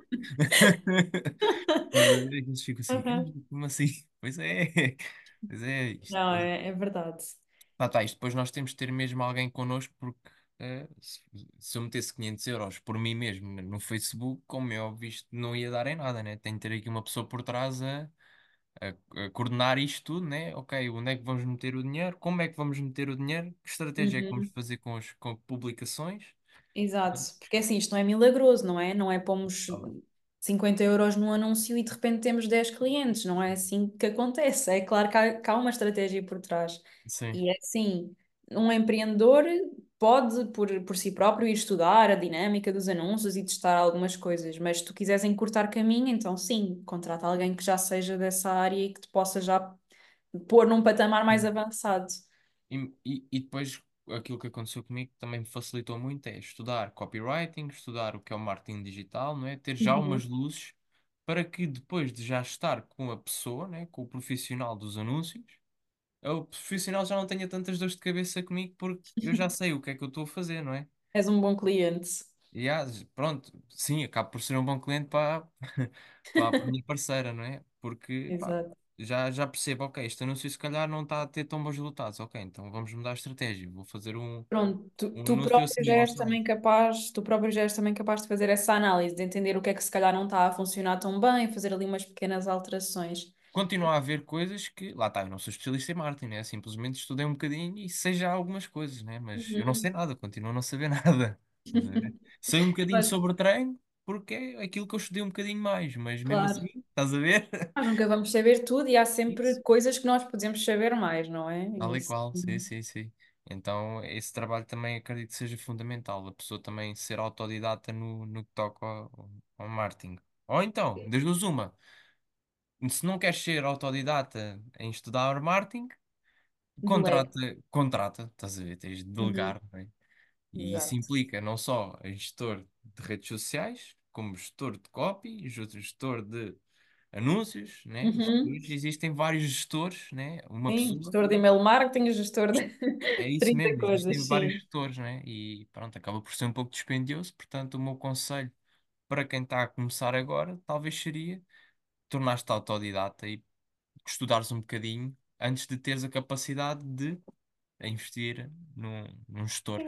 Estás a ver? Eles ficam assim. "Ei, como assim? Pois é, pois é, isto. Não, é, é verdade. Lá está, isto depois nós temos de ter mesmo alguém connosco, porque eh, se, se eu metesse 500 euros por mim mesmo no Facebook, como é óbvio, isto não ia dar em nada, né? Tem de ter aqui uma pessoa por trás a, a, a coordenar isto tudo, né? Ok, onde é que vamos meter o dinheiro? Como é que vamos meter o dinheiro? Que estratégia é que vamos Uhum. fazer com as com publicações? Exato, porque assim, isto não é milagroso, não é? Não é pomos Tá bem. 50 euros num anúncio e de repente temos 10 clientes, não é assim que acontece. É claro que há, que há uma estratégia por trás. Sim. E é assim, um empreendedor pode, por, por si próprio, ir estudar a dinâmica dos anúncios e testar algumas coisas, mas se tu quiseres encurtar caminho, então sim, contrata alguém que já seja dessa área e que te possa já pôr num patamar mais avançado. E, e, e depois aquilo que aconteceu comigo que também me facilitou muito é estudar copywriting, estudar o que é o marketing digital, não é? Ter já umas Uhum. luzes para que depois de já estar com a pessoa, né? Com o profissional dos anúncios, o profissional já não tenha tantas dores de cabeça comigo porque eu já sei o que é que eu estou a fazer, não é? És um bom cliente. Pronto, sim, acabo por ser um bom cliente para, para a minha parceira, não é? Porque pá, Exato. já, já percebo, ok, este anúncio se calhar não está a ter tão bons resultados, ok, então vamos mudar a estratégia, vou fazer um, Pronto, tu, um tu anúncio próprio assim, já és também capaz, tu próprio já és também capaz de fazer essa análise, de entender o que é que se calhar não está a funcionar tão bem, fazer ali umas pequenas alterações. Continua a haver coisas que, lá está, eu não sou especialista em marketing, né? Simplesmente estudei um bocadinho e sei já algumas coisas, né? Mas eu não sei Uhum. nada, continuo a não saber nada. Sei um bocadinho Mas, sobre treino porque é aquilo que eu estudei um bocadinho mais, mas mesmo claro, assim, estás a ver? nós nunca vamos saber tudo e há sempre Isso. coisas que nós podemos saber mais, não é? Tal E qual, sim, sim, sim. Então, esse trabalho também acredito que seja fundamental, a pessoa também ser autodidata no, no que toca ao, ao marketing. Ou então, das duas uma, se não queres ser autodidata em estudar marketing, Delega. contrata, contrata, estás a ver, tens de Uhum. delegar, não é? E isso Exato. implica não só em gestor de redes sociais, como gestor de copy, gestor de anúncios, né? Uhum. Existem vários gestores, né? Uma Sim, pessoa gestor de email marketing, gestor de É isso 30 mesmo, coisas, existem vários sim. setores, né? E pronto, acaba por ser um pouco dispendioso. Portanto, o meu conselho para quem está a começar agora, talvez seria tornar-te autodidata e estudares um bocadinho antes de teres a capacidade de investir num, num gestor,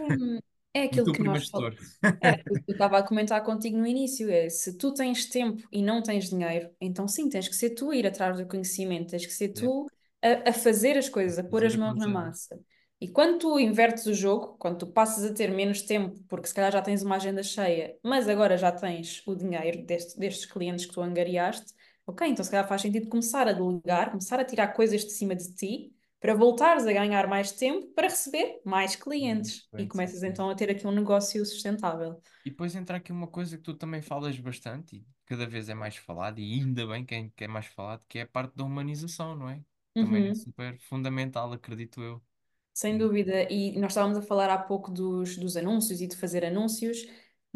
É, é aquilo que nós gestor. Era aquilo que eu estava a comentar contigo no início, é se tu tens tempo e não tens dinheiro, então sim, tens que ser tu a ir atrás do conhecimento, tens que ser Yeah. tu a, a fazer as coisas, a pôr as mãos na massa. E quando tu invertes o jogo, quando tu passas a ter menos tempo, porque se calhar já tens uma agenda cheia, mas agora já tens o dinheiro deste- destes clientes que tu angariaste, ok, então se calhar faz sentido começar a delegar, começar a tirar coisas de cima de ti para voltares a ganhar mais tempo para receber mais clientes e Bem, sim, começas sim. então a ter aqui um negócio sustentável. E depois entra aqui uma coisa que tu também falas bastante e cada vez é mais falado, e ainda bem que é, é mais falado, que é a parte da humanização, não é? Também é Uhum, super fundamental, acredito eu. sem E, dúvida. E nós estávamos a falar há pouco dos, dos anúncios e de fazer anúncios,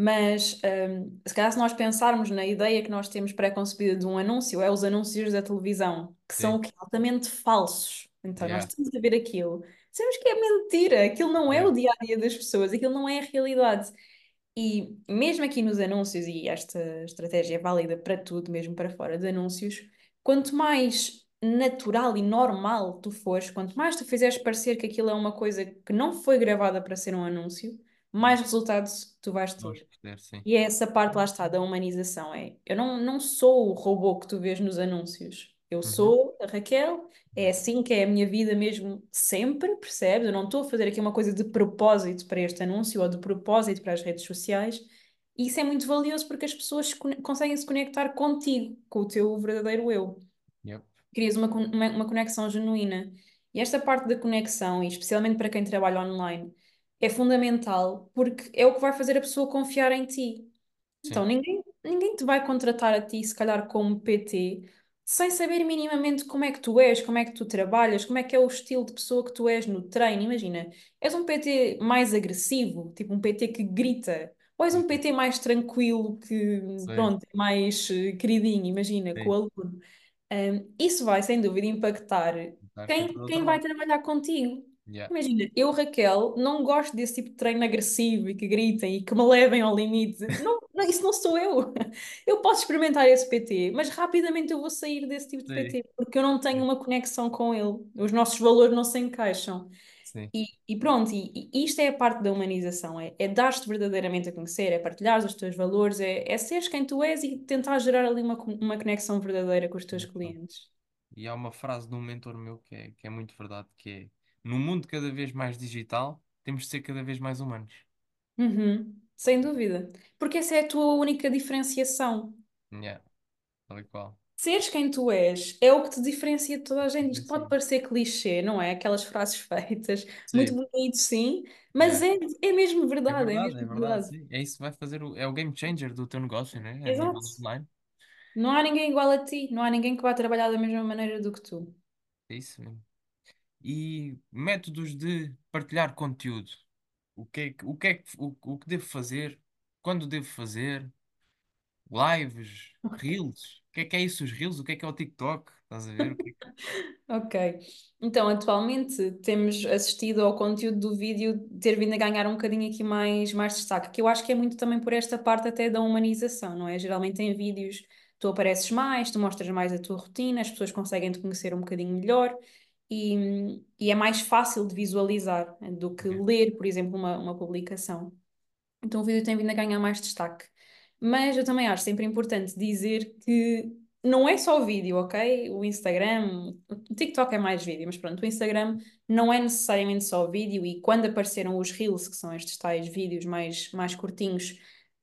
mas hum, se calhar se nós pensarmos na ideia que nós temos pré-concebida de um anúncio, é os anúncios da televisão, que são sim, o quê? altamente falsos. Então nós yeah, estamos a ver aquilo. Sabemos que é mentira, aquilo não é yeah. o dia a dia das pessoas, aquilo não é a realidade. E mesmo aqui nos anúncios, e esta estratégia é válida para tudo, mesmo para fora de anúncios, quanto mais natural e normal tu fores, quanto mais tu fizeres parecer que aquilo é uma coisa que não foi gravada para ser um anúncio, mais resultados tu vais ter. E é essa parte lá está da humanização. É, eu não, não sou o robô que tu vês nos anúncios. Eu Uhum. sou a Raquel, é Yeah. assim que é a minha vida mesmo sempre, percebes? Eu não estou a fazer aqui uma coisa de propósito para este anúncio ou de propósito para as redes sociais. E isso é muito valioso porque as pessoas conseguem se conectar contigo, com o teu verdadeiro eu Yep. crias uma, uma, uma conexão genuína. E esta parte da conexão, e especialmente para quem trabalha online, é fundamental porque é o que vai fazer a pessoa confiar em ti. Então, Sim. ninguém, ninguém te vai contratar a ti, se calhar, como PT, sem saber minimamente como é que tu és, como é que tu trabalhas, como é que é o estilo de pessoa que tu és no treino. Imagina, és um PT mais agressivo, tipo um PT que grita, ou és um Uhum. PT mais tranquilo, que, Sim. pronto, mais eh, queridinho, imagina, com o Sim. aluno. Um, isso vai, sem dúvida, impactar quem, quem vai trabalhar contigo. Yeah. Imagina, eu, Raquel, não gosto desse tipo de treino agressivo e que gritem e que me levem ao limite. Não, não, isso não sou eu. Eu posso experimentar esse PT, mas rapidamente eu vou sair desse tipo de Sim. PT porque eu não tenho uma conexão com ele. Os nossos valores não se encaixam. E, e pronto, e, e isto é a parte da humanização: é, é dar-te verdadeiramente a conhecer, é partilhar os teus valores, é, é seres quem tu és e tentar gerar ali uma, uma conexão verdadeira com os teus clientes. E há uma frase de um mentor meu que é, que é muito verdade, que é no mundo cada vez mais digital, temos de ser cada vez mais humanos. Uhum, sem dúvida. Porque essa é a tua única diferenciação. Yeah, tal e qual. Seres quem tu és é o que te diferencia de toda a gente. Isto pode parecer clichê, não é? Aquelas frases feitas, muito Sim. bonito, sim, mas Yeah. é, é mesmo É verdade, é verdade, é mesmo verdade, verdade. sim. É isso que vai fazer o, é o game changer do teu negócio, né? A nível Exato. online. Não há ninguém igual a ti, não há ninguém que vá trabalhar da mesma maneira do que tu. É isso mesmo. E métodos de partilhar conteúdo. O que é que, o que é que, o, o que devo fazer? Quando devo fazer? Lives? Reels? O que é que é isso, os Reels? O que é que é o TikTok? Estás a ver? É. Ok. Então, atualmente temos assistido ao conteúdo do vídeo ter vindo a ganhar um bocadinho aqui mais, mais destaque, que eu acho que é muito também por esta parte até da humanização, não é? Geralmente em vídeos tu apareces mais, tu mostras mais a tua rotina, as pessoas conseguem te conhecer um bocadinho melhor e, e é mais fácil de visualizar do que Ok, ler, por exemplo, uma, uma publicação. Então o vídeo tem vindo a ganhar mais destaque. Mas eu também acho sempre importante dizer que não é só vídeo, ok? O Instagram, o TikTok é mais vídeo, mas pronto, o Instagram não é necessariamente só vídeo e quando apareceram os Reels, que são estes tais vídeos mais, mais curtinhos,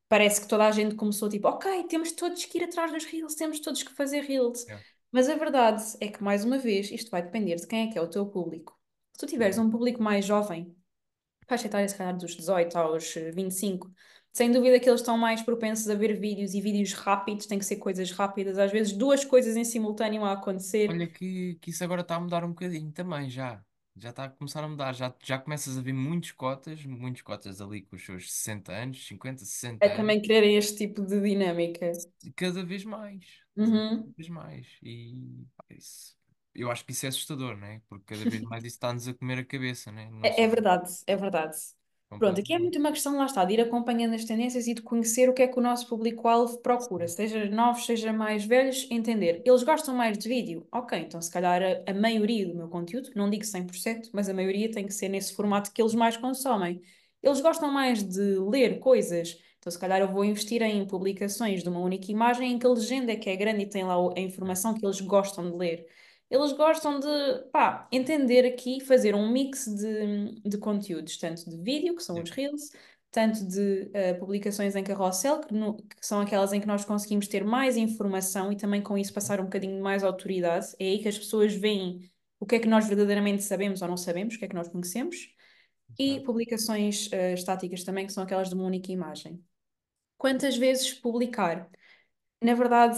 parece que toda a gente começou tipo, ok, temos todos que ir atrás dos Reels, temos todos que fazer Reels. yeah. Mas a verdade é que, mais uma vez, isto vai depender de quem é que é o teu público. Se tu tiveres um público mais jovem, faixa etária, se calhar, dos 18 aos eh, 25. Sem dúvida que eles estão mais propensos a ver vídeos e vídeos rápidos, tem que ser coisas rápidas, às vezes duas coisas em simultâneo a acontecer. Olha que, que isso agora está a mudar um bocadinho também, já. Já está a começar a mudar. Já, já começas a ver muitos cotas, muitos cotas ali com os seus 60 anos, 50, É 60 anos, também quererem este tipo de dinâmica. cada vez mais. Cada Uhum. vez mais. E pá, isso, eu acho que isso é assustador, né? Porque cada vez mais isso está-nos a comer a cabeça, né? Não É, é só verdade, é verdade. Pronto, aqui é muito uma questão, lá está, de ir acompanhando as tendências e de conhecer o que é que o nosso público-alvo procura, seja novos, seja mais velhos, entender. Eles gostam mais de vídeo? Ok, então se calhar a, a maioria do meu conteúdo, não digo 100%, mas a maioria tem que ser nesse formato que eles mais consomem. Eles gostam mais de ler coisas, então se calhar eu vou investir em publicações de uma única imagem em que a legenda é que é grande e tem lá a informação que eles gostam de ler. Eles gostam de, pá, entender aqui, fazer um mix de, de conteúdos, tanto de vídeo, que são os Reels, tanto de eh, publicações em carrossel, que, no- que são aquelas em que nós conseguimos ter mais informação e também com isso passar um bocadinho mais autoridade. É aí que as pessoas veem o que é que nós verdadeiramente sabemos ou não sabemos, o que é que nós conhecemos. E exato. publicações eh, estáticas também, que são aquelas de uma única imagem. Quantas vezes publicar? Na verdade,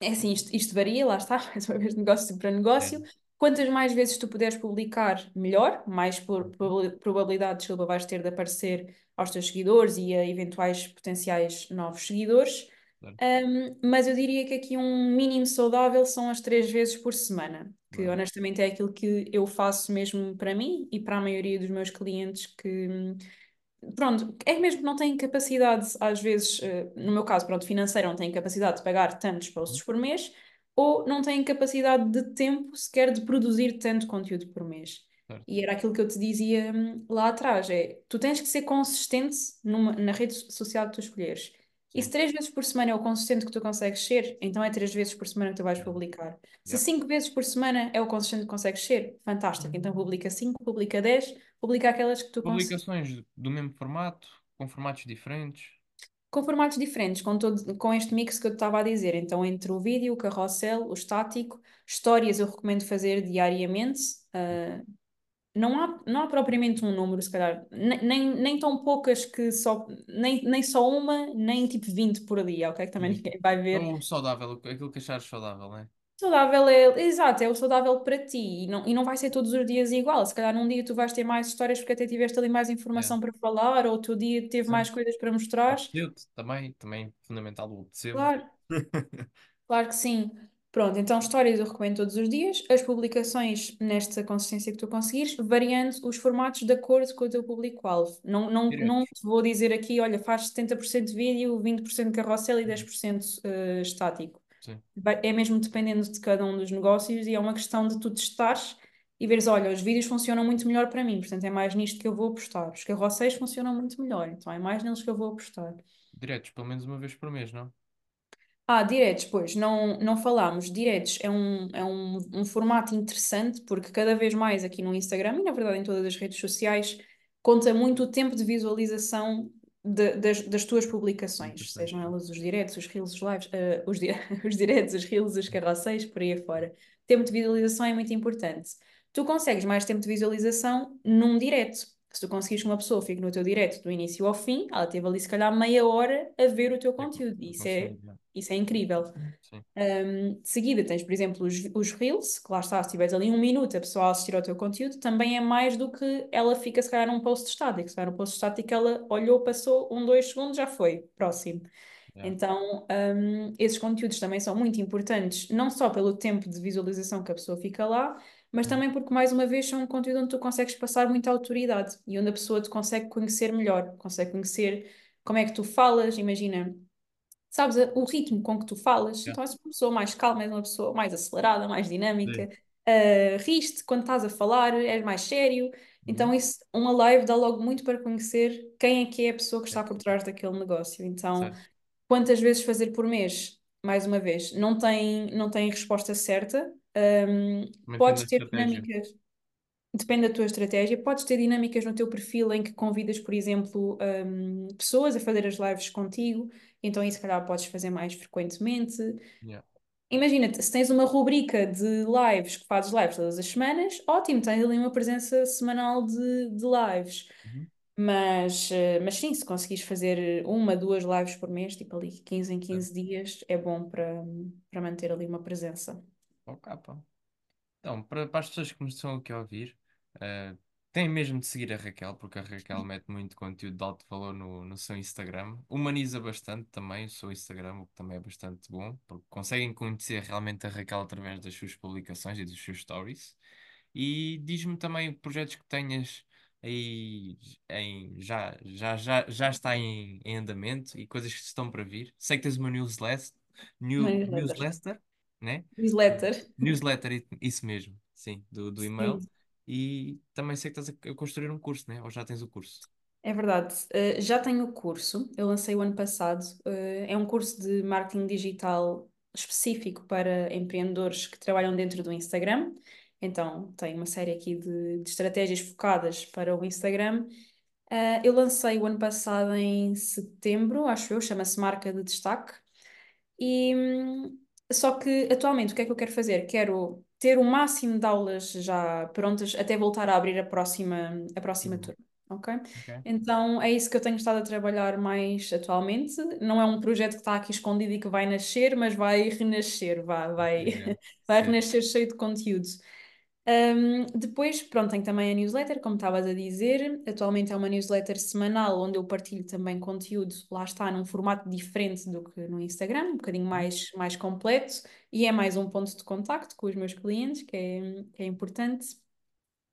é assim, isto, isto varia, lá está, mais uma vez negócio para É, negócio. Quantas mais vezes tu puderes publicar, melhor, mais por- proba- probabilidade, desculpa, vais ter de aparecer aos teus seguidores e a eventuais potenciais novos seguidores. claro. Um, mas eu diria que aqui um mínimo saudável são as três vezes por semana, que honestamente é aquilo que eu faço mesmo para mim e para a maioria dos meus clientes que pronto, é mesmo que não têm capacidade, às vezes, eh, no meu caso, pronto, financeira, não têm capacidade de pagar tantos posts por mês, ou não têm capacidade de tempo sequer de produzir tanto conteúdo por mês. certo. E era aquilo que eu te dizia hum, lá atrás, é, tu tens que ser consistente numa, na rede social que tu escolheres. E se três vezes por semana é o consistente que tu consegues ser, então é três vezes por semana que tu vais Uhum. publicar. Se Yeah. cinco vezes por semana é o consistente que consegues ser, fantástico. Então publica cinco, publica dez, publica aquelas que tu consegues. Publicações do mesmo formato, com formatos diferentes. Com formatos diferentes, com, todo, com este mix que eu te estava a dizer. Então, entre o vídeo, o carrossel, o estático, histórias eu recomendo fazer diariamente. ah, não há, não há propriamente um número, se calhar, ne- nem, nem tão poucas que só, nem, nem só uma, nem tipo 20 por dia, ok? Que também Sim. ninguém vai ver. Ou saudável, aquilo que achares saudável, né? Saudável é, exato, é o saudável para ti e não, e não vai ser todos os dias igual. Se calhar num dia tu vais ter mais histórias porque até tiveste ali mais informação para falar, ou outro dia teve Sim. mais coisas para mostrar. Também, também fundamental o apetecer-me. Claro, Claro que sim. Pronto, então histórias eu recomendo todos os dias, as publicações nesta consistência que tu conseguires, variando os formatos de acordo com o teu público-alvo. Não, não, não te vou dizer aqui, olha, faz 70% vídeo, 20% carrossel e Uhum. 10% eh, estático. Sim. É mesmo dependendo de cada um dos negócios e é uma questão de tu testares e veres, olha, os vídeos funcionam muito melhor para mim, portanto é mais nisto que eu vou apostar. Os carrosséis funcionam muito melhor, então é mais neles que eu vou apostar. Diretos, pelo menos uma vez por mês, não? Ah, diretos, pois, não, não falámos. Diretos é um, é um, um formato interessante porque cada vez mais aqui no Instagram e na verdade em todas as redes sociais conta muito o tempo de visualização de- das, das tuas publicações, sejam elas os diretos, os reels, os lives, eh, os, di- os diretos, os reels, os carrosséis, por aí afora. Tempo de visualização é muito importante. Tu consegues mais tempo de visualização num direto. Se tu conseguires que uma pessoa fique no teu direto do início ao fim, ela teve ali se calhar meia hora a ver o teu É co- conteúdo. Isso é. Isso é incrível. Um, de seguida tens, por exemplo, os, os Reels, que lá está, se tiveres ali um minuto a pessoa assistir ao teu conteúdo, também é mais do que ela fica, se calhar, num post estático. Se calhar, um post estático, ela olhou, passou um, dois segundos, já foi, próximo. Yeah. Então, um, esses conteúdos também são muito importantes, não só pelo tempo de visualização que a pessoa fica lá, mas Hum. também porque, mais uma vez, são um conteúdo onde tu consegues passar muita autoridade e onde a pessoa te consegue conhecer melhor, consegue conhecer como é que tu falas, imagina sabes o ritmo com que tu falas, Yeah. então és uma pessoa mais calma, és uma pessoa mais acelerada, mais dinâmica, uh, riste quando estás a falar, és mais sério. Então, Uhum. isso, uma live dá logo muito para conhecer quem é que é a pessoa que está É. por trás daquele negócio. Então, Certo. quantas vezes fazer por mês? Mais uma vez, não tem, não tem resposta certa. Um, podes ter estratégia. dinâmicas. Depende da tua estratégia. Podes ter dinâmicas no teu perfil em que convidas, por exemplo, hum, pessoas a fazer as lives contigo. Então, isso, se calhar, podes fazer mais frequentemente. Yeah. Imagina, se tens uma rubrica de lives, que fazes lives todas as semanas, ótimo, tens ali uma presença semanal de, de lives. Uhum. Mas, eh, mas sim, se conseguires fazer uma, duas lives por mês, tipo ali 15 em Certo. 15 dias, é bom para, para manter ali uma presença. Ok, pá. Então, para, para as pessoas que me estão aqui a ouvir, eh, têm mesmo de seguir a Raquel, porque a Raquel mete muito conteúdo de alto valor no, no seu Instagram. Humaniza bastante também o seu Instagram, o que também é bastante bom, porque conseguem conhecer realmente a Raquel através das suas publicações e dos seus stories. E diz-me também projetos que tenhas aí em, já, já, já, já está em, em andamento e coisas que estão para vir. Sei que tens uma newsletter, new, newsletter. newsletter, né? Newsletter. Newsletter, isso mesmo, sim, do, do e-mail. Sim, E também sei que estás a a construir um curso, né? Ou já tens o curso? é verdade. Uh, já tenho o curso, eu lancei o ano passado. Uh, é um curso de marketing digital específico para empreendedores que trabalham dentro do Instagram. Então, tem uma série aqui de, de estratégias focadas para o Instagram. Uh, eu lancei o ano passado em setembro, acho eu, chama-se Marca de Destaque. E hum, só que atualmente o que é que eu quero fazer? Quero ter o máximo de aulas já prontas até voltar a abrir a próxima, a próxima Uhum. turma, ok? Ok. Então é isso que eu tenho estado a trabalhar mais atualmente. Não é um projeto que está aqui escondido e que vai nascer, mas vai renascer, vai, vai, Incrível. vai renascer cheio de conteúdo. Um, depois, pronto, tenho também a newsletter, como estavas a dizer. Atualmente é uma newsletter semanal onde eu partilho também conteúdo, lá está, num formato diferente do que no Instagram, um bocadinho mais, mais completo, e é mais um ponto de contacto com os meus clientes, que é, que é importante.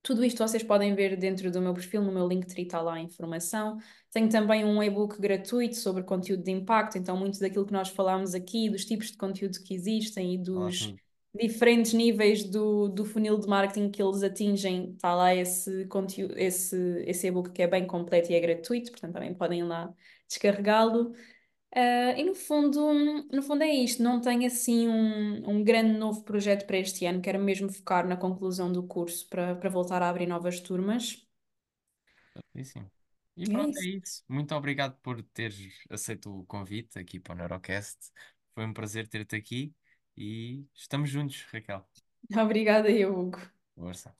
Tudo isto vocês podem ver dentro do meu perfil, no meu Linktree está lá a informação. Tenho também um e-book gratuito sobre conteúdo de impacto, então muito daquilo que nós falámos aqui, dos tipos de conteúdo que existem e dos, Ótimo. Diferentes níveis do, do funil de marketing que eles atingem. Está lá esse conteúdo, esse, esse e-book que é bem completo e é gratuito, portanto também podem ir lá descarregá-lo. Uh, e no fundo, no fundo é isto, não tenho assim um, um grande novo projeto para este ano, quero mesmo focar na conclusão do curso para, para voltar a abrir novas turmas. Certíssimo. E é pronto, é isso. isso. Muito obrigado por teres aceito o convite aqui para o Neurocast. Foi um prazer ter-te aqui e estamos juntos, Raquel. Obrigada, eu, Hugo. Força.